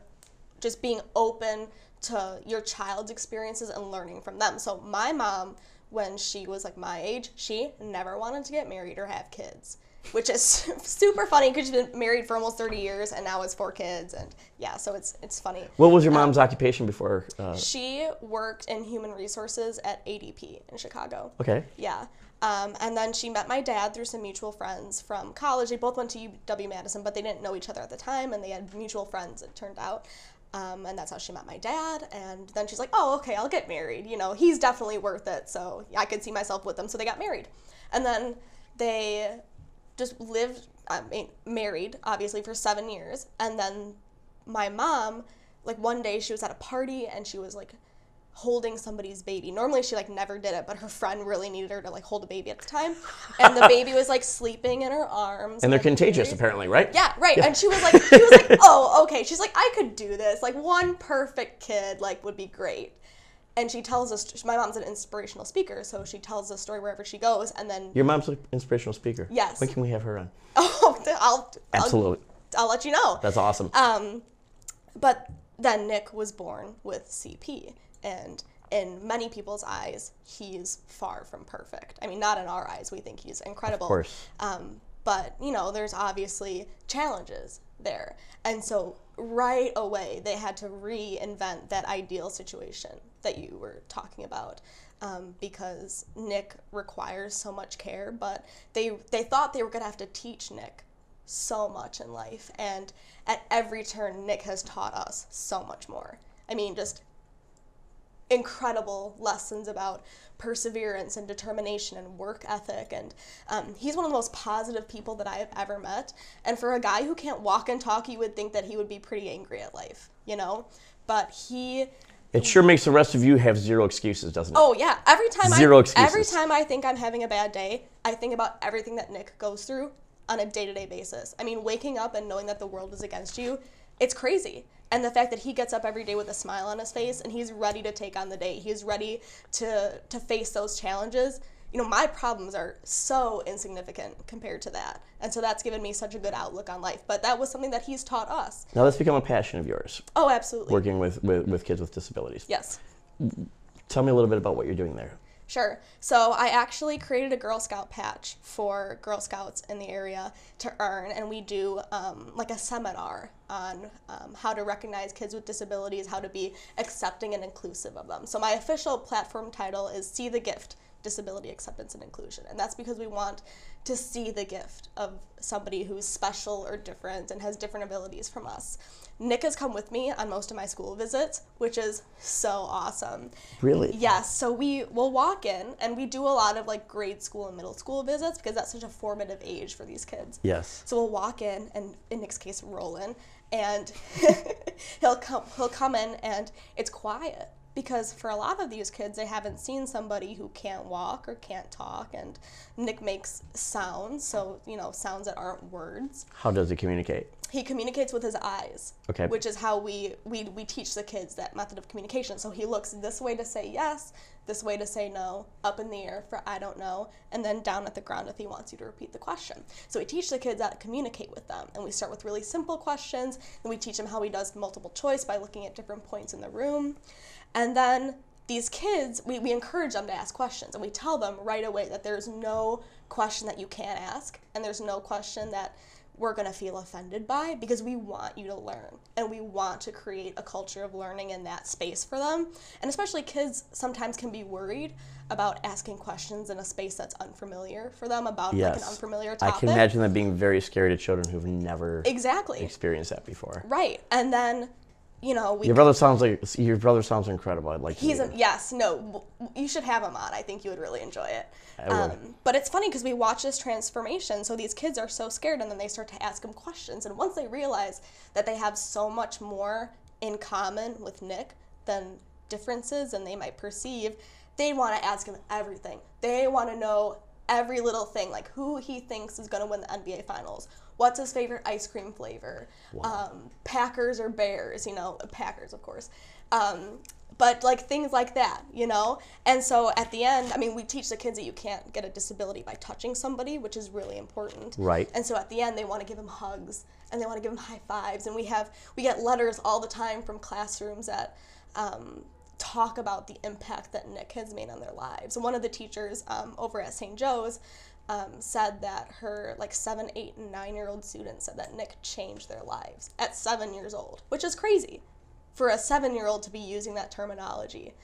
just being open to your child's experiences and learning from them. So my mom when she was like my age, she never wanted to get married or have kids. Which is <laughs> super funny because she's been married for almost 30 years and now has four kids and yeah, so it's it's funny. what was your mom's occupation before uh, She worked in human resources at ADP in Chicago. okay Yeah. Um, and then she met my dad through some mutual friends from college. They both went to UW Madison, but they didn't know each other at the time, and they had mutual friends, it turned out. Um, and that's how she met my dad. And then she's like, oh, okay, I'll get married. You know, he's definitely worth it. So I could see myself with him. So they got married. And then they just lived, I mean, married, obviously, for seven years. And then my mom, like one day she was at a party and she was like holding somebody's baby. Normally she like never did it, but her friend really needed her to like hold a baby at the time. And the baby was like sleeping in her arms. and they're like, contagious apparently right Yeah, right. And she was like, she was like, <laughs> oh, okay. She's like, I could do this. Like one perfect kid, like would be great. And she tells us, my mom's an inspirational speaker, so she tells the story wherever she goes. And then, your mom's an inspirational speaker Yes. when can we have her on <laughs> oh, I'll, I'll, absolutely I'll let you know. that's awesome Um, but then Nick was born with CP, and in many people's eyes, he's far from perfect. I mean, not in our eyes. We think he's incredible. of course Um, but you know, there's obviously challenges there, and so right away they had to reinvent that ideal situation that you were talking about. Um, because Nick requires so much care, but they they thought they were gonna have to teach Nick so much in life, and at every turn, Nick has taught us so much more. I mean, just incredible lessons about perseverance and determination and work ethic. And um, he's one of the most positive people that I have ever met. And for a guy who can't walk and talk, you would think that he would be pretty angry at life, you know? But he. it sure makes the rest of you have zero excuses doesn't it Oh yeah! Every time Zero I excuses. every time I think I'm having a bad day, I think about everything that Nick goes through on a day-to-day basis. I mean, waking up and knowing that the world is against you, it's crazy. And the fact that he gets up every day with a smile on his face and he's ready to take on the day. He's ready to to face those challenges. You know, my problems are so insignificant compared to that. And so that's given me such a good outlook on life. But that was something that he's taught us. now that's become a passion of yours Oh, absolutely. working with, with, with kids with disabilities Yes. tell me a little bit about what you're doing there Sure. So I actually created a Girl Scout patch for Girl Scouts in the area to earn, and we do um, like a seminar on um, how to recognize kids with disabilities, how to be accepting and inclusive of them. So my official platform title is "See the Gift: disability acceptance and inclusion. And that's because we want to see the gift of somebody who's special or different and has different abilities from us. Nick has come with me on most of my school visits, which is so awesome. Really? Yes. So we will walk in and we do a lot of like grade school and middle school visits because that's such a formative age for these kids. Yes. So we'll walk in and in Nick's case roll in and <laughs> he'll come he'll come in and it's quiet because for a lot of these kids they haven't seen somebody who can't walk or can't talk and Nick makes sounds so you know sounds that aren't words How does he communicate? he communicates with his eyes Okay. which is how we, we we teach the kids that method of communication so he looks this way to say yes this way to say no up in the air for i don't know and then down at the ground if he wants you to repeat the question so we teach the kids how to communicate with them and we start with really simple questions and we teach them how he does multiple choice by looking at different points in the room and then these kids, we, we encourage them to ask questions and we tell them right away that there's no question that you can't ask and there's no question that we're going to feel offended by because we want you to learn and we want to create a culture of learning in that space for them. And especially kids sometimes can be worried about asking questions in a space that's unfamiliar for them about like an unfamiliar topic. I can imagine that being very scary to children who've never exactly. experienced that before. Right. And then, you know, we Your brother sounds like your brother sounds incredible. I'd like He's meet a, yes, no, you should have him on. I think you would really enjoy it. Um, I would. but it's funny because we watch this transformation. So these kids are so scared, and then they start to ask him questions. And once they realize that they have so much more in common with Nick than differences and they might perceive, they want to ask him everything. They want to know every little thing, like who he thinks is going to win the NBA Finals. What's his favorite ice cream flavor? Um, Packers or Bears? You know, Packers, of course. Um, but like things like that, you know? And so at the end, I mean, we teach the kids that you can't get a disability by touching somebody, which is really important. Right. And so at the end, they want to give them hugs and they want to give them high fives. And we have, we get letters all the time from classrooms that, um, talk about the impact that Nick has made on their lives. One of the teachers um, over at St. Joe's um, said that her like seven, eight, and nine year old students said that Nick changed their lives at seven years old, which is crazy for a seven year old to be using that terminology.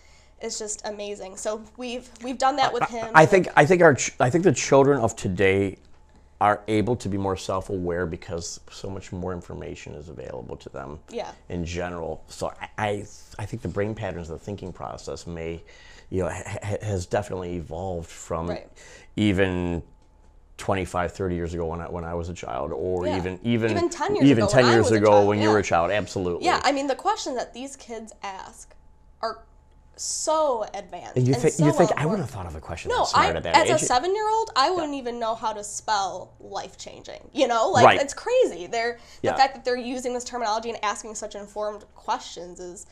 It's just amazing. So we've we've done that with him. I think I think our ch- I think the children of today are able to be more self-aware because so much more information is available to them Yeah. in general. So I, I I think the brain patterns, the thinking process may, you know, ha- has definitely evolved from Right. even 25, 30 years ago when I, when I was a child, or Yeah. even even Even 10 years even ago 10 when years ago child, when you were a child. Absolutely. yeah, I mean the questions that these kids ask are so advanced. And you think so you think I would have thought of a question No, I, at that as age. a seven-year-old, I wouldn't even know how to spell life-changing. You know, like Right. it's crazy. They're the Yeah. fact that they're using this terminology and asking such informed questions is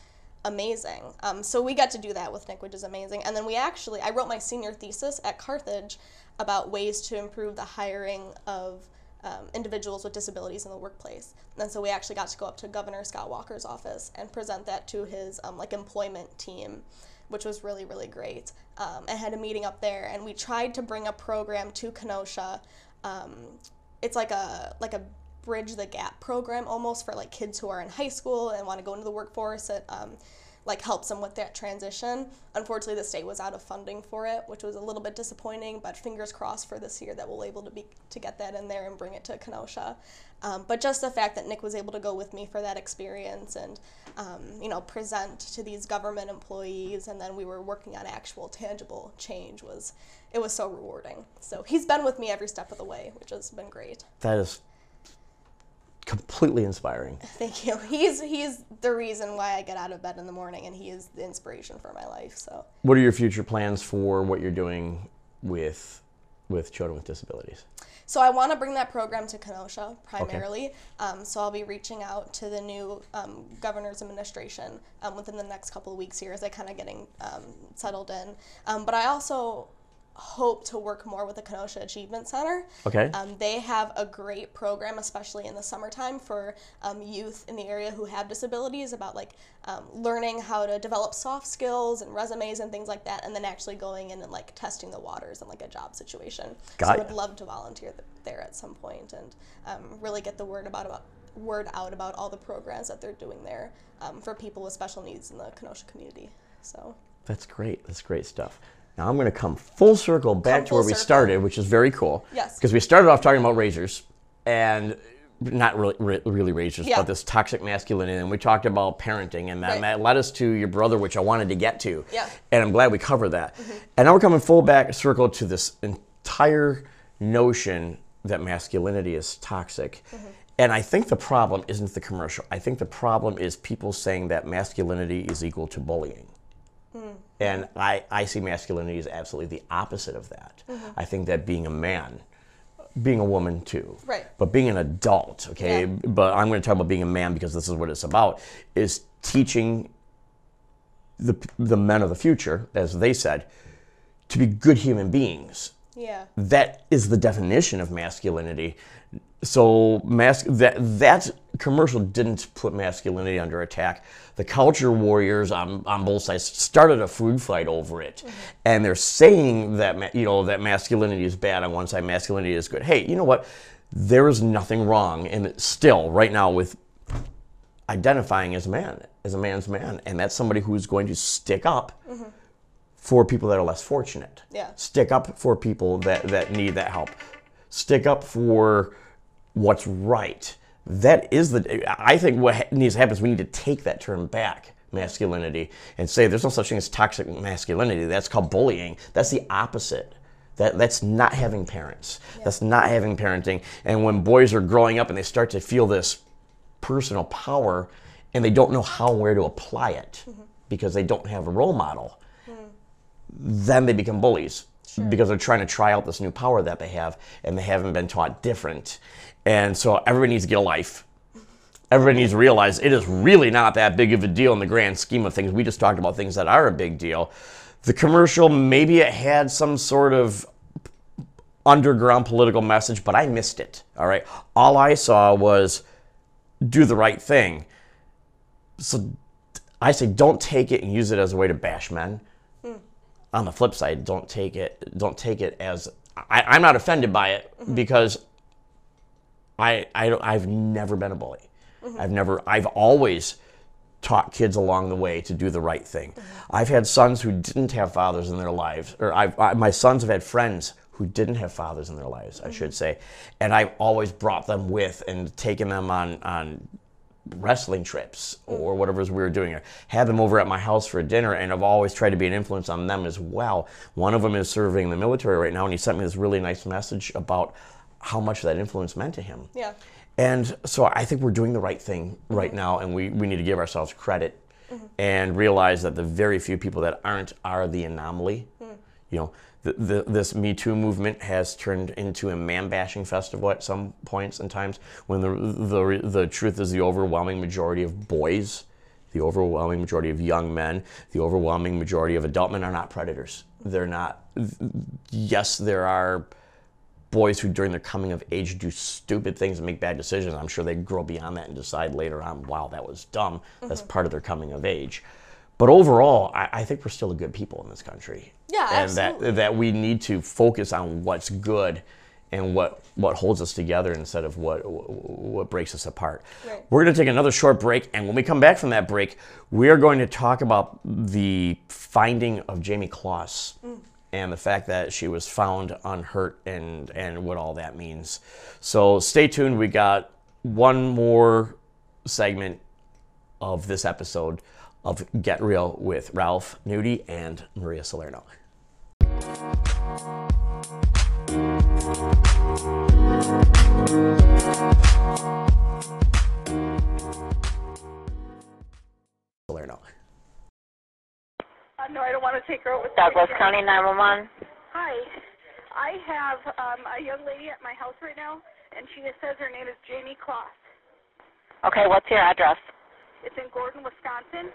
amazing. Um, so we got to do that with Nick, which is amazing. And then we actually, I wrote my senior thesis at Carthage about ways to improve the hiring of um, individuals with disabilities in the workplace. And so we actually got to go up to Governor Scott Walker's office and present that to his um, like employment team, which was really really great. Um, and had a meeting up there, and we tried to bring a program to Kenosha. Um, it's like a like a bridge the gap program almost for like kids who are in high school and want to go into the workforce. It um, like helps them with that transition. Unfortunately, the state was out of funding for it, which was a little bit disappointing. But fingers crossed for this year that we'll able to be to get that in there and bring it to Kenosha. Um, but just the fact that Nick was able to go with me for that experience and um, you know present to these government employees, and then we were working on actual tangible change was it was so rewarding. So he's been with me every step of the way, which has been great. that is completely inspiring. <laughs> Thank you. He's he's the reason why I get out of bed in the morning, and he is the inspiration for my life. So What are your future plans for what you're doing with with children with disabilities? So I want to bring that program to Kenosha primarily. Um, so I'll be reaching out to the new um, governor's administration um, within the next couple of weeks here as I kind of getting um, settled in. Um, but I also hope to work more with the Kenosha Achievement Center. Okay. Um, they have a great program, especially in the summertime, for um, youth in the area who have disabilities about like um, learning how to develop soft skills and resumes and things like that, and then actually going in and like testing the waters in like a job situation. Got so I would love to volunteer th- there at some point and um, really get the word about, about word out about all the programs that they're doing there um, for people with special needs in the Kenosha community. So That's great. That's great stuff. Now I'm going to come full circle back Come to where we circle. started, which is very cool. Yes. Because we started off talking about razors and not really, really razors, Yeah. but this toxic masculinity. And we talked about parenting, and that, Right. and that led us to your brother, which I wanted to get to. Yeah. And I'm glad we covered that. And now we're coming full back circle to this entire notion that masculinity is toxic. Mhm. And I think the problem isn't the commercial. I think the problem is people saying that masculinity is equal to bullying. And I, I see masculinity as absolutely the opposite of that. Mm-hmm. I think that being a man, being a woman too, Right. but being an adult, okay, Yeah. but I'm going to talk about being a man because this is what it's about, is teaching the, the men of the future, as they said, to be good human beings. Yeah. That is the definition of masculinity. So mas- that that commercial didn't put masculinity under attack. The culture warriors on, on both sides started a food fight over it, and they're saying that you know that masculinity is bad on one side, masculinity is good. Hey, you know what? There is nothing wrong, and still right now with identifying as a man, as a man's man, and that's somebody who's going to stick up for people that are less fortunate. Yeah. Stick up for people that, that need that help. Stick up for what's right. That is the. I think what needs to happen is we need to take that term back, masculinity, and say there's no such thing as toxic masculinity. That's called bullying. That's the opposite. That, that's not having parents. That's not having parenting. And when boys are growing up and they start to feel this personal power and they don't know how and where to apply it mm-hmm. because they don't have a role model, mm. then they become bullies because they're trying to try out this new power that they have and they haven't been taught different. And so everybody needs to get a life. Everybody needs to realize it is really not that big of a deal in the grand scheme of things. We just talked about things that are a big deal. The commercial, maybe it had some sort of underground political message, but I missed it. All right. All I saw was do the right thing. So I say don't take it and use it as a way to bash men. On the flip side, don't take it don't take it as I, I'm not offended by it mm-hmm. because I, I I've never been a bully. I've never I've always taught kids along the way to do the right thing. I've had sons who didn't have fathers in their lives, or I've, I, my sons have had friends who didn't have fathers in their lives, I should say, and I've always brought them with and taken them on on wrestling trips or whatever we were doing, or had them over at my house for dinner, and I've always tried to be an influence on them as well. One of them is serving in the military right now, and he sent me this really nice message about how much that influence meant to him. Yeah. And so I think we're doing the right thing right mm-hmm. now, and we, we need to give ourselves credit mm-hmm. and realize that the very few people that aren't are the anomaly. Mm. You know, the, the, this Me Too movement has turned into a man bashing festival at some points and times when the, the, the truth is the overwhelming majority of boys, the overwhelming majority of young men, the overwhelming majority of adult men are not predators. They're not, yes, there are boys who during their coming of age do stupid things and make bad decisions. I'm sure they grow beyond that and decide later on wow that was dumb. That's mm-hmm. part of their coming of age. But overall I, I think we're still a good people in this country. Yeah, and absolutely. that that we need to focus on what's good and what what holds us together instead of what what breaks us apart. Right. we're going to take another short break and when we come back from that break we are going to talk about the finding of Jayme Closs mm. And the fact that she was found unhurt and and what all that means. So stay tuned. We got one more segment of this episode of Get Real with Ralph Nudie and Maria. Salerno. Uh, no, I don't want to take her out with Douglas. County 911. Hi. I have um, a young lady at my house right now, and she says her name is Jayme Closs. Okay, what's your address? It's in Gordon, Wisconsin.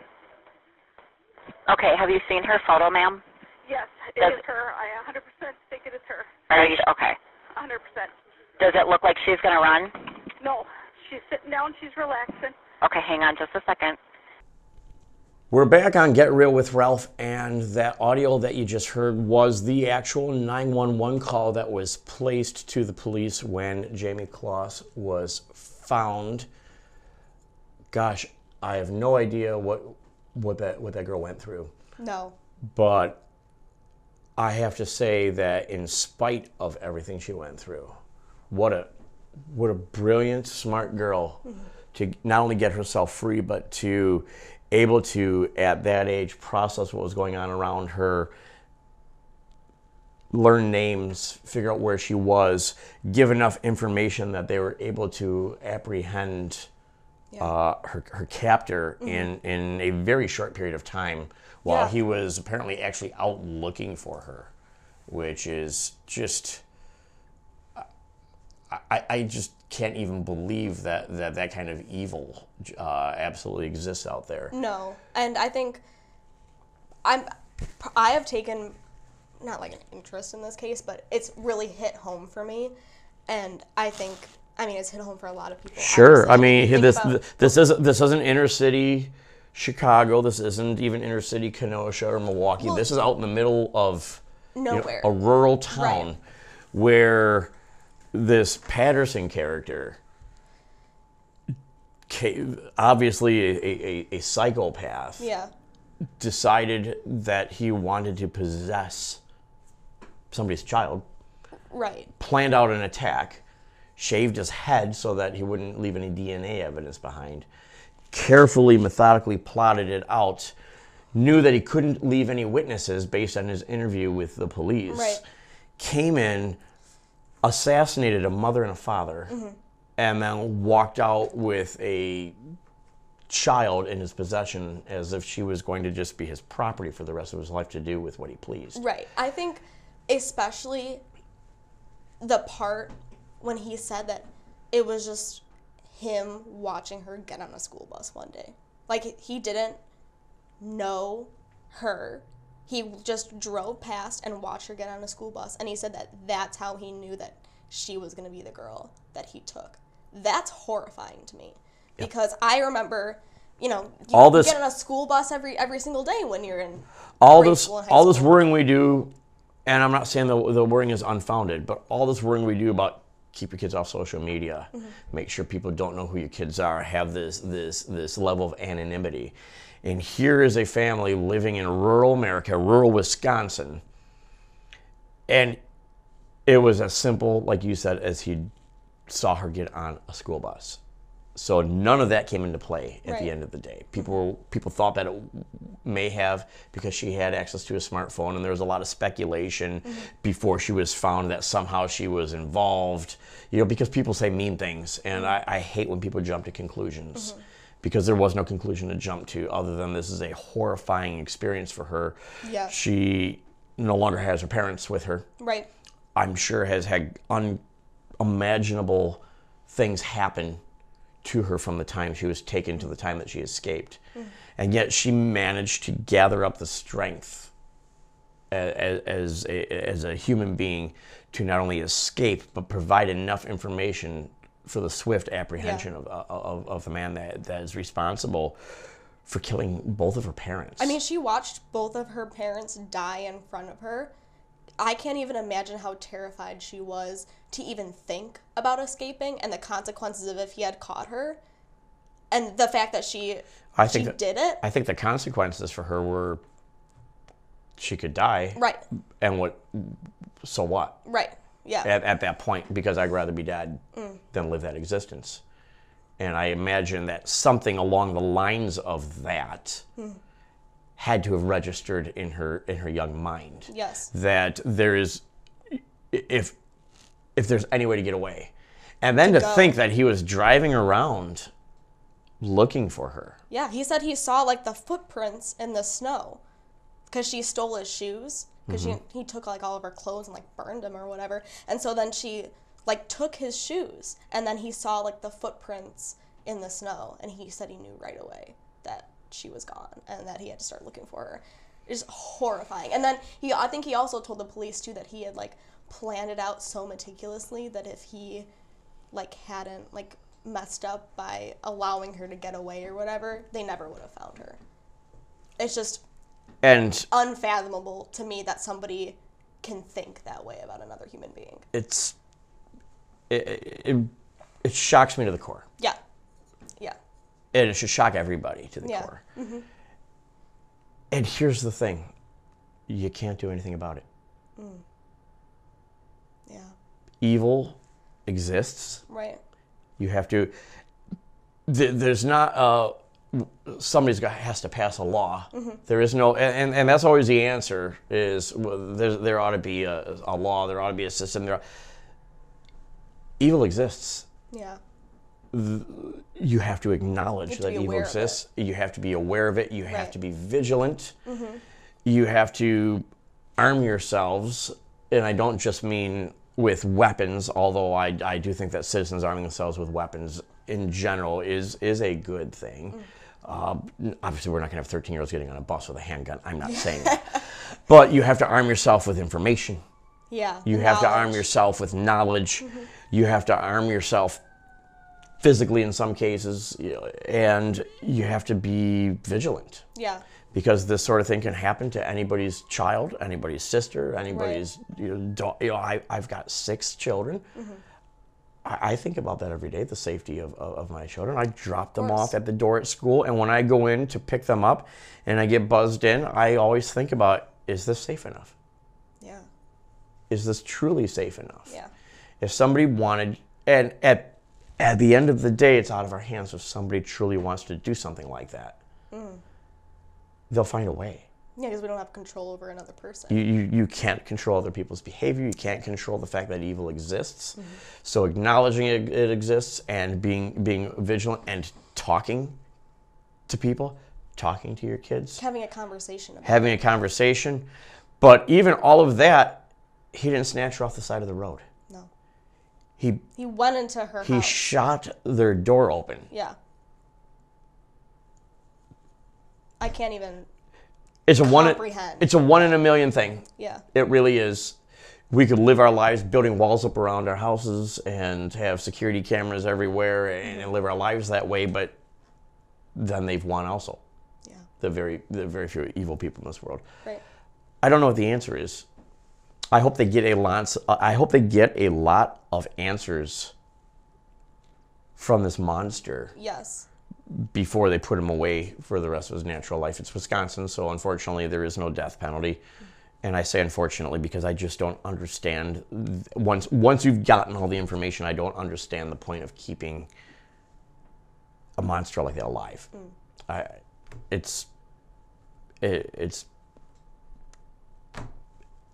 Okay, have you seen her photo, ma'am? Yes, it Does- is her. I 100% think it is her. Are you okay? 100%. Does it look like she's gonna run? No, she's sitting down. She's relaxing. Okay, hang on just a second. We're back on Get Real with Ralph, and that audio that you just heard was the actual 911 call that was placed to the police when Jayme Closs was found. Gosh, I have no idea what what that what that girl went through, No. but I have to say that in spite of everything she went through, what a what a brilliant, smart girl mm-hmm. to not only get herself free, but to able to at that age process what was going on around her, learn names, figure out where she was, give enough information that they were able to apprehend uh, her, her captor in, in a very short period of time while Yeah. he was apparently actually out looking for her, which is just. I, I just can't even believe that that, that kind of evil uh, absolutely exists out there. No, and I think I'm I have taken not like an interest in this case, but it's really hit home for me, and I think I mean it's hit home for a lot of people. Sure. obviously. I mean, this about- this isn't this isn't inner city Chicago. This isn't even inner city Kenosha or Milwaukee. Well- this is out in the middle of you know, Nowhere. a rural town Right. where this Patterson character, obviously a, a, a psychopath, yeah, decided that he wanted to possess somebody's child right, planned out an attack, shaved his head so that he wouldn't leave any DNA evidence behind, carefully, methodically plotted it out, knew that he couldn't leave any witnesses based on his interview with the police, Right. came in, assassinated a mother and a father, Mm-hmm. and then walked out with a child in his possession as if she was going to just be his property for the rest of his life to do with what he pleased. right. I think especially the part when he said that it was just him watching her get on a school bus one day. Like he didn't know her. He just drove past and watched her get on a school bus, and he said that that's how he knew that she was going to be the girl that he took. That's horrifying to me because I remember, you know, you, All this- get on a school bus every every single day when you're in all this school and high all this worrying we do and i'm not saying the, the worrying is unfounded but all this worrying we do about keep your kids off social media Mm-hmm. make sure people don't know who your kids are have this this this level of anonymity and here is a family living in rural america rural wisconsin and it was as simple like you said as he saw her get on a school bus so none of that came into play at Right. the end of the day. People people thought that it may have because she had access to a smartphone, and there was a lot of speculation mm-hmm. before she was found that somehow she was involved. You know, because people say mean things, and mm-hmm. I, I hate when people jump to conclusions. Mm-hmm. Because there was no conclusion to jump to other than this is a horrifying experience for her. Yeah. She no longer has her parents with her. right. I'm sure has had unimaginable things happen to her from the time she was taken to the time that she escaped. Mm. And yet she managed to gather up the strength as, as, a, as a human being to not only escape, but provide enough information for the swift apprehension of, uh, uh, of, of the man that, that is responsible for killing both of her parents. I mean, she watched both of her parents die in front of her. I can't even imagine how terrified she was to even think about escaping and the consequences of if he had caught her. And the fact that she I she that- did it. I think the consequences for her were she could die. right. And what? So what? Right. Yeah. At, at that point, because I'd rather be dead mm. than live that existence. And I imagine that something along the lines of that mm. had to have registered in her in her young mind. Yes. That there is, if if there's any way to get away, and then to go. think that he was driving around looking for her. Yeah, he said he saw like the footprints in the snow because she stole his shoes because mm-hmm. he took like all of her clothes and like burned them or whatever. And so then she like took his shoes and then he saw like the footprints in the snow and he said he knew right away that she was gone and that he had to start looking for her. It's horrifying. And then he I think he also told the police too that he had like planned it out so meticulously that if he like hadn't like messed up by allowing her to get away or whatever, they never would have found her. It's just And unfathomable to me that somebody can think that way about another human being. it's it, it, it shocks me to the core. Yeah. Yeah. and it should shock everybody to the Yeah. core. And here's the thing you can't do anything about it. Yeah. Evil exists. Right. You have to. th- There's not uh, somebody's got has to pass a law. There is no, and, and that's always the answer. Is well, there there ought to be a, a law. There ought to be a system. There, evil exists. Yeah. You have to acknowledge have that be evil exists. You have to be aware of it. You have Right. Mm-hmm. to be vigilant. Mhm. You have to arm yourselves, and I don't just mean with weapons, although I, I do think that citizens arming themselves with weapons in general is is a good thing. Mm. Uh, obviously, we're not going to have 13 year olds getting on a bus with a handgun. I'm not saying that. <laughs> But you have to arm yourself with information. Yeah. You have to arm yourself with knowledge. You have to arm yourself physically in some cases, and you have to be vigilant Yeah. because this sort of thing can happen to anybody's child, anybody's sister, anybody's. You know, you know I, I've got six children. I, I think about that every day, the safety of, of, of my children. I drop them off at the door at school, and when I go in to pick them up and I get buzzed in, I always think about is this safe enough? Yeah. Is this truly safe enough? Yeah. If somebody wanted, and at at the end of the day, it's out of our hands. If somebody truly wants to do something like that, mm. they'll find a way. Yeah, because we don't have control over another person. You, you, you can't control other people's behavior. You can't control the fact that evil exists. Mm-hmm. So acknowledging it, it exists and being being vigilant and talking to people, talking to your kids, Having a conversation about having a conversation. But even all of that, he didn't snatch her off the side of the road. No. He He went into her he house. shot their door open. yeah. I can't even. It's a one. Comprehend. It's a one in a million thing. Yeah. It really is. We could live our lives building walls up around our houses and have security cameras everywhere and, and live our lives that way, but then they've won also. Yeah. The very the very few evil people in this world. Right. I don't know what the answer is. I hope they get a lot. I hope they get a lot of answers from this monster Yes. Before they put him away for the rest of his natural life. It's Wisconsin, so unfortunately there is no death penalty. And I say unfortunately because I just don't understand once once you've gotten all the information, I don't understand the point of keeping a monster like that alive. Mm. I it's it, it's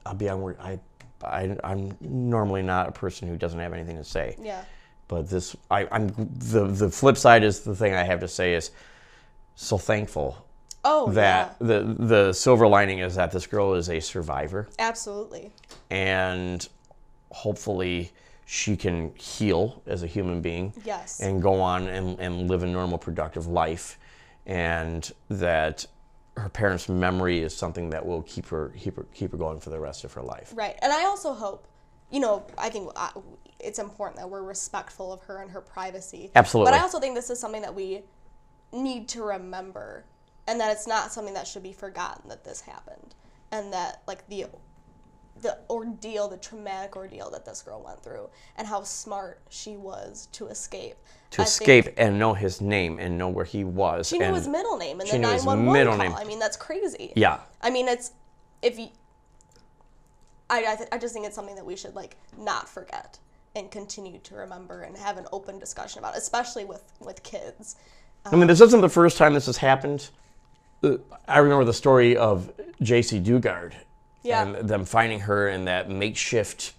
I'll be on word I I I'm normally not a person who doesn't have anything to say. Yeah. But this, I, I'm the the flip side is the thing I have to say is so thankful Oh, that yeah. the the silver lining is that this girl is a survivor Absolutely. and hopefully she can heal as a human being Yes. and go on and, and live a normal productive life and that her parents' memory is something that will keep her keep her keep her going for the rest of her life. Right. And I also hope, you know, I think uh, it's important that we're respectful of her and her privacy. Absolutely. But I also think this is something that we need to remember and that it's not something that should be forgotten that this happened and that like the the ordeal, the traumatic ordeal that this girl went through and how smart she was to escape. To I escape and know his name and know where he was. She knew his middle name and she the knew his 911 middle call. name. I mean, that's crazy. Yeah. I mean, it's if you. I I, th- I just think it's something that we should like not forget and continue to remember and have an open discussion about, especially with with kids. I mean, this isn't the first time this has happened. Uh, I remember the story of Jaycee Dugard Yeah. and them finding her in that makeshift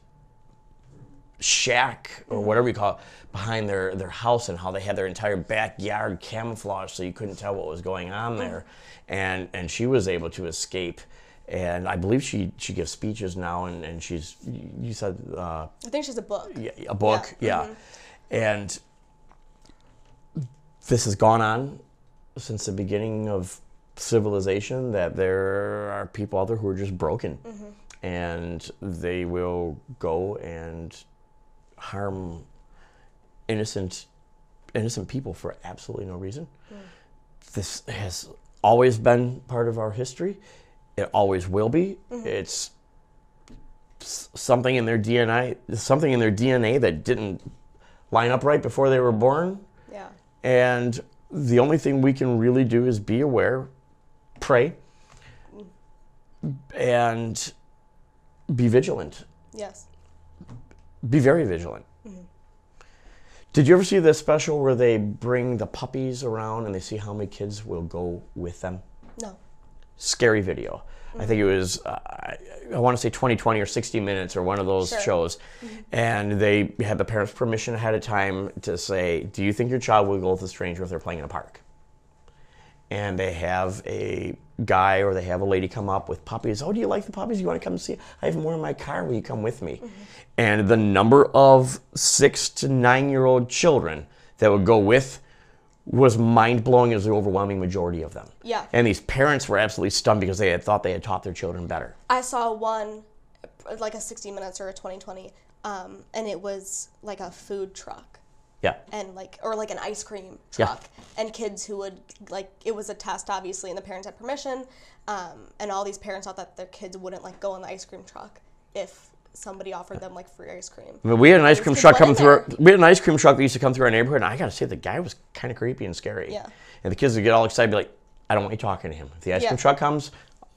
shack or Mm-hmm. whatever you call it behind their, their house and how they had their entire backyard camouflaged so you couldn't tell what was going Mm. on there. And and she was able to escape. And I believe she, she gives speeches now and, and she's, you said, uh, I think she's a book. yeah, a book, yeah. Mm-hmm. And this has gone on since the beginning of civilization that there are people out there who are just broken mm-hmm. and they will go and harm innocent innocent people for absolutely no reason. Mm. This has always been part of our history. It always will be. Mm-hmm. It's something in their DNA, something in their DNA that didn't line up right before they were born. Yeah. And the only thing we can really do is be aware, pray, and be vigilant. Yes. Be very vigilant. Mm-hmm. Did you ever see the special where they bring the puppies around and they see how many kids will go with them? No. Scary video. I think it mm-hmm. was, uh, I, I want to say 2020 or 60 Minutes or one of those Sure. shows. Mm-hmm. And they had the parents' permission ahead of time to say, Do you think your child will go with a stranger if they're playing in a park? and they have a guy or they have a lady come up with puppies. Oh, do you like the puppies? You want to come see? I have more in my car. Will you come with me? Mm-hmm. And the number of six to nine year old children that would go with was mind blowing as the overwhelming majority of them. Yeah. And these parents were absolutely stunned because they had thought they had taught their children better. I saw one, like a 60 Minutes or a 2020, um, and it was like a food truck. Yeah. and like or like an ice cream truck. Yeah. and kids who would like it was a test obviously and the parents had permission um, and all these parents thought that their kids wouldn't like go in the ice cream truck if somebody offered them like free ice cream I mean, we had an ice cream truck coming through. Our, we had an ice cream truck that used to come through our neighborhood, and I gotta say, the guy was kind of creepy and scary. Yeah. And the kids would get all excited, be like, "I don't want you talking to him. If the ice Yeah. cream truck comes,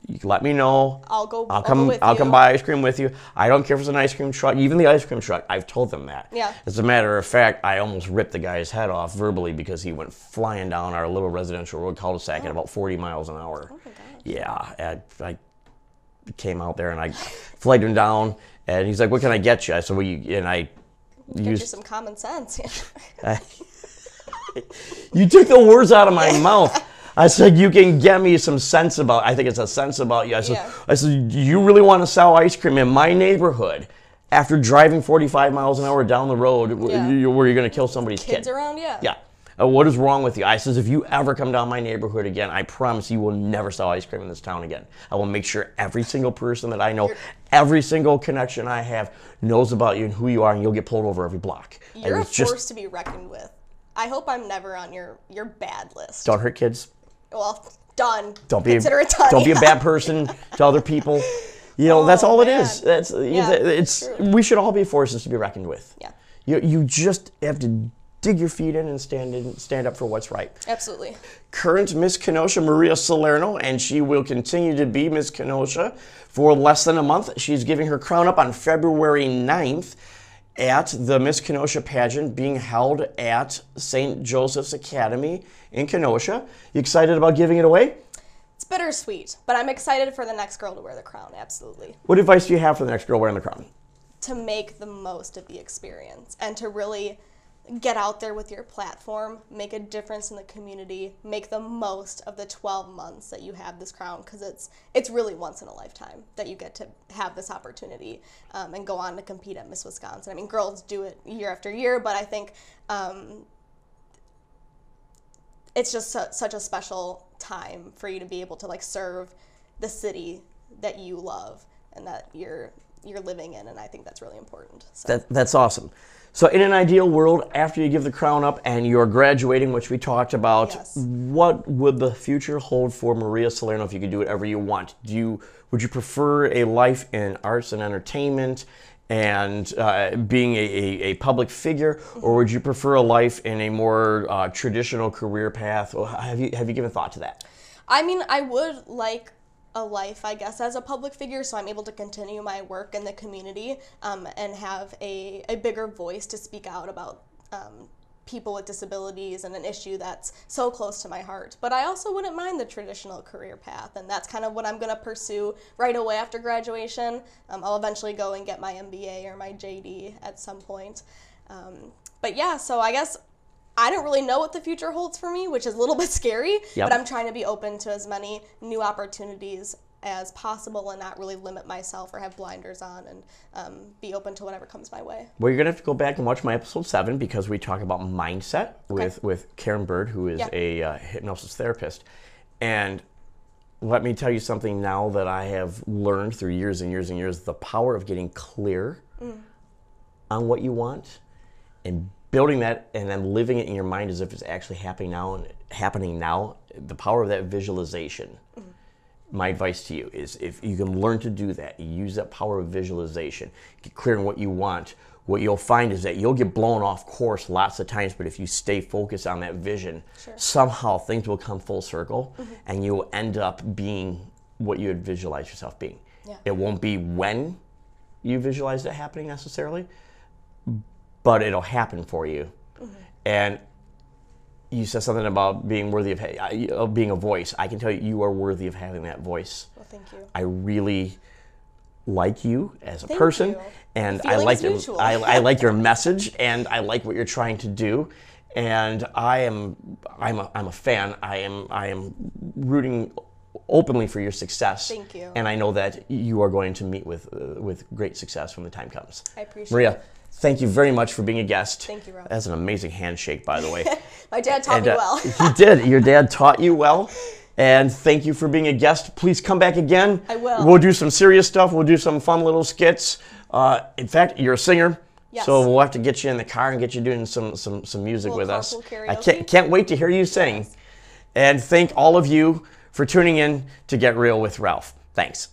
you let me know. I'll go- I'll I'll come. with I'll come buy ice cream with you. I don't care if it's an ice cream truck. Even the ice cream truck, I've told them that. Yeah. As a matter of fact, I almost ripped the guy's head off verbally because he went flying down our little residential road cul-de-sac at oh. about 40 miles an hour. Oh my God. Yeah. I, I came out there and I <laughs> flagged him down, and he's like, "What can I get you?" I said, "Well, you," and I Get you used some common sense <laughs> you took the words out of my <laughs> mouth. I said, you can get me some sense about, I think it's a sense about you. I said, Yeah. I said, do you really want to sell ice cream in my neighborhood after driving 45 miles an hour down the road Yeah. where you're going to kill somebody's kids kid? around yeah Yeah. Uh, what is wrong with you? I says, if you ever come down my neighborhood again, I promise you will never sell ice cream in this town again. I will make sure every single person that I know, every single connection I have, knows about you and who you are, and you'll get pulled over every block. You're a it's just- force to be reckoned with I hope I'm never on your your bad list don't hurt kids. well done Don't be consider a, it done don't be a bad <laughs> person to other people. You know, that's Oh, all it man. is. That's Yeah, it's true. we should all be forces to be reckoned with. Yeah. You you just have to dig your feet in and stand in, stand up for what's right. absolutely Current Miss Kenosha Maria Salerno, and she will continue to be Miss Kenosha for less than a month. She's giving her crown up on February 9th at the Miss Kenosha pageant being held at St. Joseph's Academy in Kenosha. You excited about giving it away? it's bittersweet but I'm excited for the next girl to wear the crown absolutely What advice do you have for the next girl wearing the crown? to make the most of the experience and to really get out there with your platform, make a difference in the community, make the most of the 12 months that you have this crown because it's it's really once in a lifetime that you get to have this opportunity um, and go on to compete at Miss Wisconsin. I mean, girls do it year after year, but I think um, it's just su- such a special time for you to be able to like serve the city that you love and that you're you're living in and I think that's really important. So That, that's awesome. So, in an ideal world, after you give the crown up and you're graduating, which we talked about, Yes. what would the future hold for Maria Salerno if you could do whatever you want? Do you would you prefer a life in arts and entertainment and uh, being a, a, a public figure, or would you prefer a life in a more uh, traditional career path? Or Have you have you given thought to that? I mean, I would like a life, I guess, as a public figure, so I'm able to continue my work in the community um, and have a, a bigger voice to speak out about um, people with disabilities and an issue that's so close to my heart. But I also wouldn't mind the traditional career path, and that's kind of what I'm going to pursue right away after graduation. Um, I'll eventually go and get my MBA or my JD at some point. Um, but yeah, so I guess I don't really know what the future holds for me, which is a little <laughs> bit scary, Yep. but I'm trying to be open to as many new opportunities as possible and not really limit myself or have blinders on and um, be open to whatever comes my way. Well, you're gonna have to go back and watch my episode seven because we talk about mindset with with Karen Bird, who is Yeah. a uh, hypnosis therapist. And let me tell you something now that I have learned through years and years and years: the power of getting clear on what you want and building that, and then living it in your mind as if it's actually happening now and happening now. The power of that visualization my advice to you is if you can learn to do that, use that power of visualization, get clear on what you want, what you'll find is that you'll get blown off course lots of times, but if you stay focused on that vision, somehow things will come full circle mm-hmm. and you'll end up being what you had visualized yourself being. Yeah. It won't be when you visualize it happening necessarily, but it'll happen for you. And you said something about being worthy of, ha- of being a voice. I can tell you, you are worthy of having that voice. Well, thank you. I really like you as a Thank person, you. and I like your. I, I like your <laughs> message, and I like what you're trying to do, and I am I'm a, I'm a fan. I am I am rooting openly for your success. Thank you. And I know that you are going to meet with uh, with great success when the time comes. I appreciate Maria. it. Thank you very much for being a guest. Thank you, Rob. That's an amazing handshake, by the way. <laughs> My dad taught And, me uh, well. he did. <laughs> Your dad taught you well. And thank you for being a guest. Please come back again. I will. We'll do some serious stuff. We'll do some fun little skits. Uh, in fact, you're a singer. Yes. So we'll have to get you in the car and get you doing some some, some music with us. I can't, can't wait to hear you sing. And thank all of you for tuning in to Get Real with Ralph. Thanks.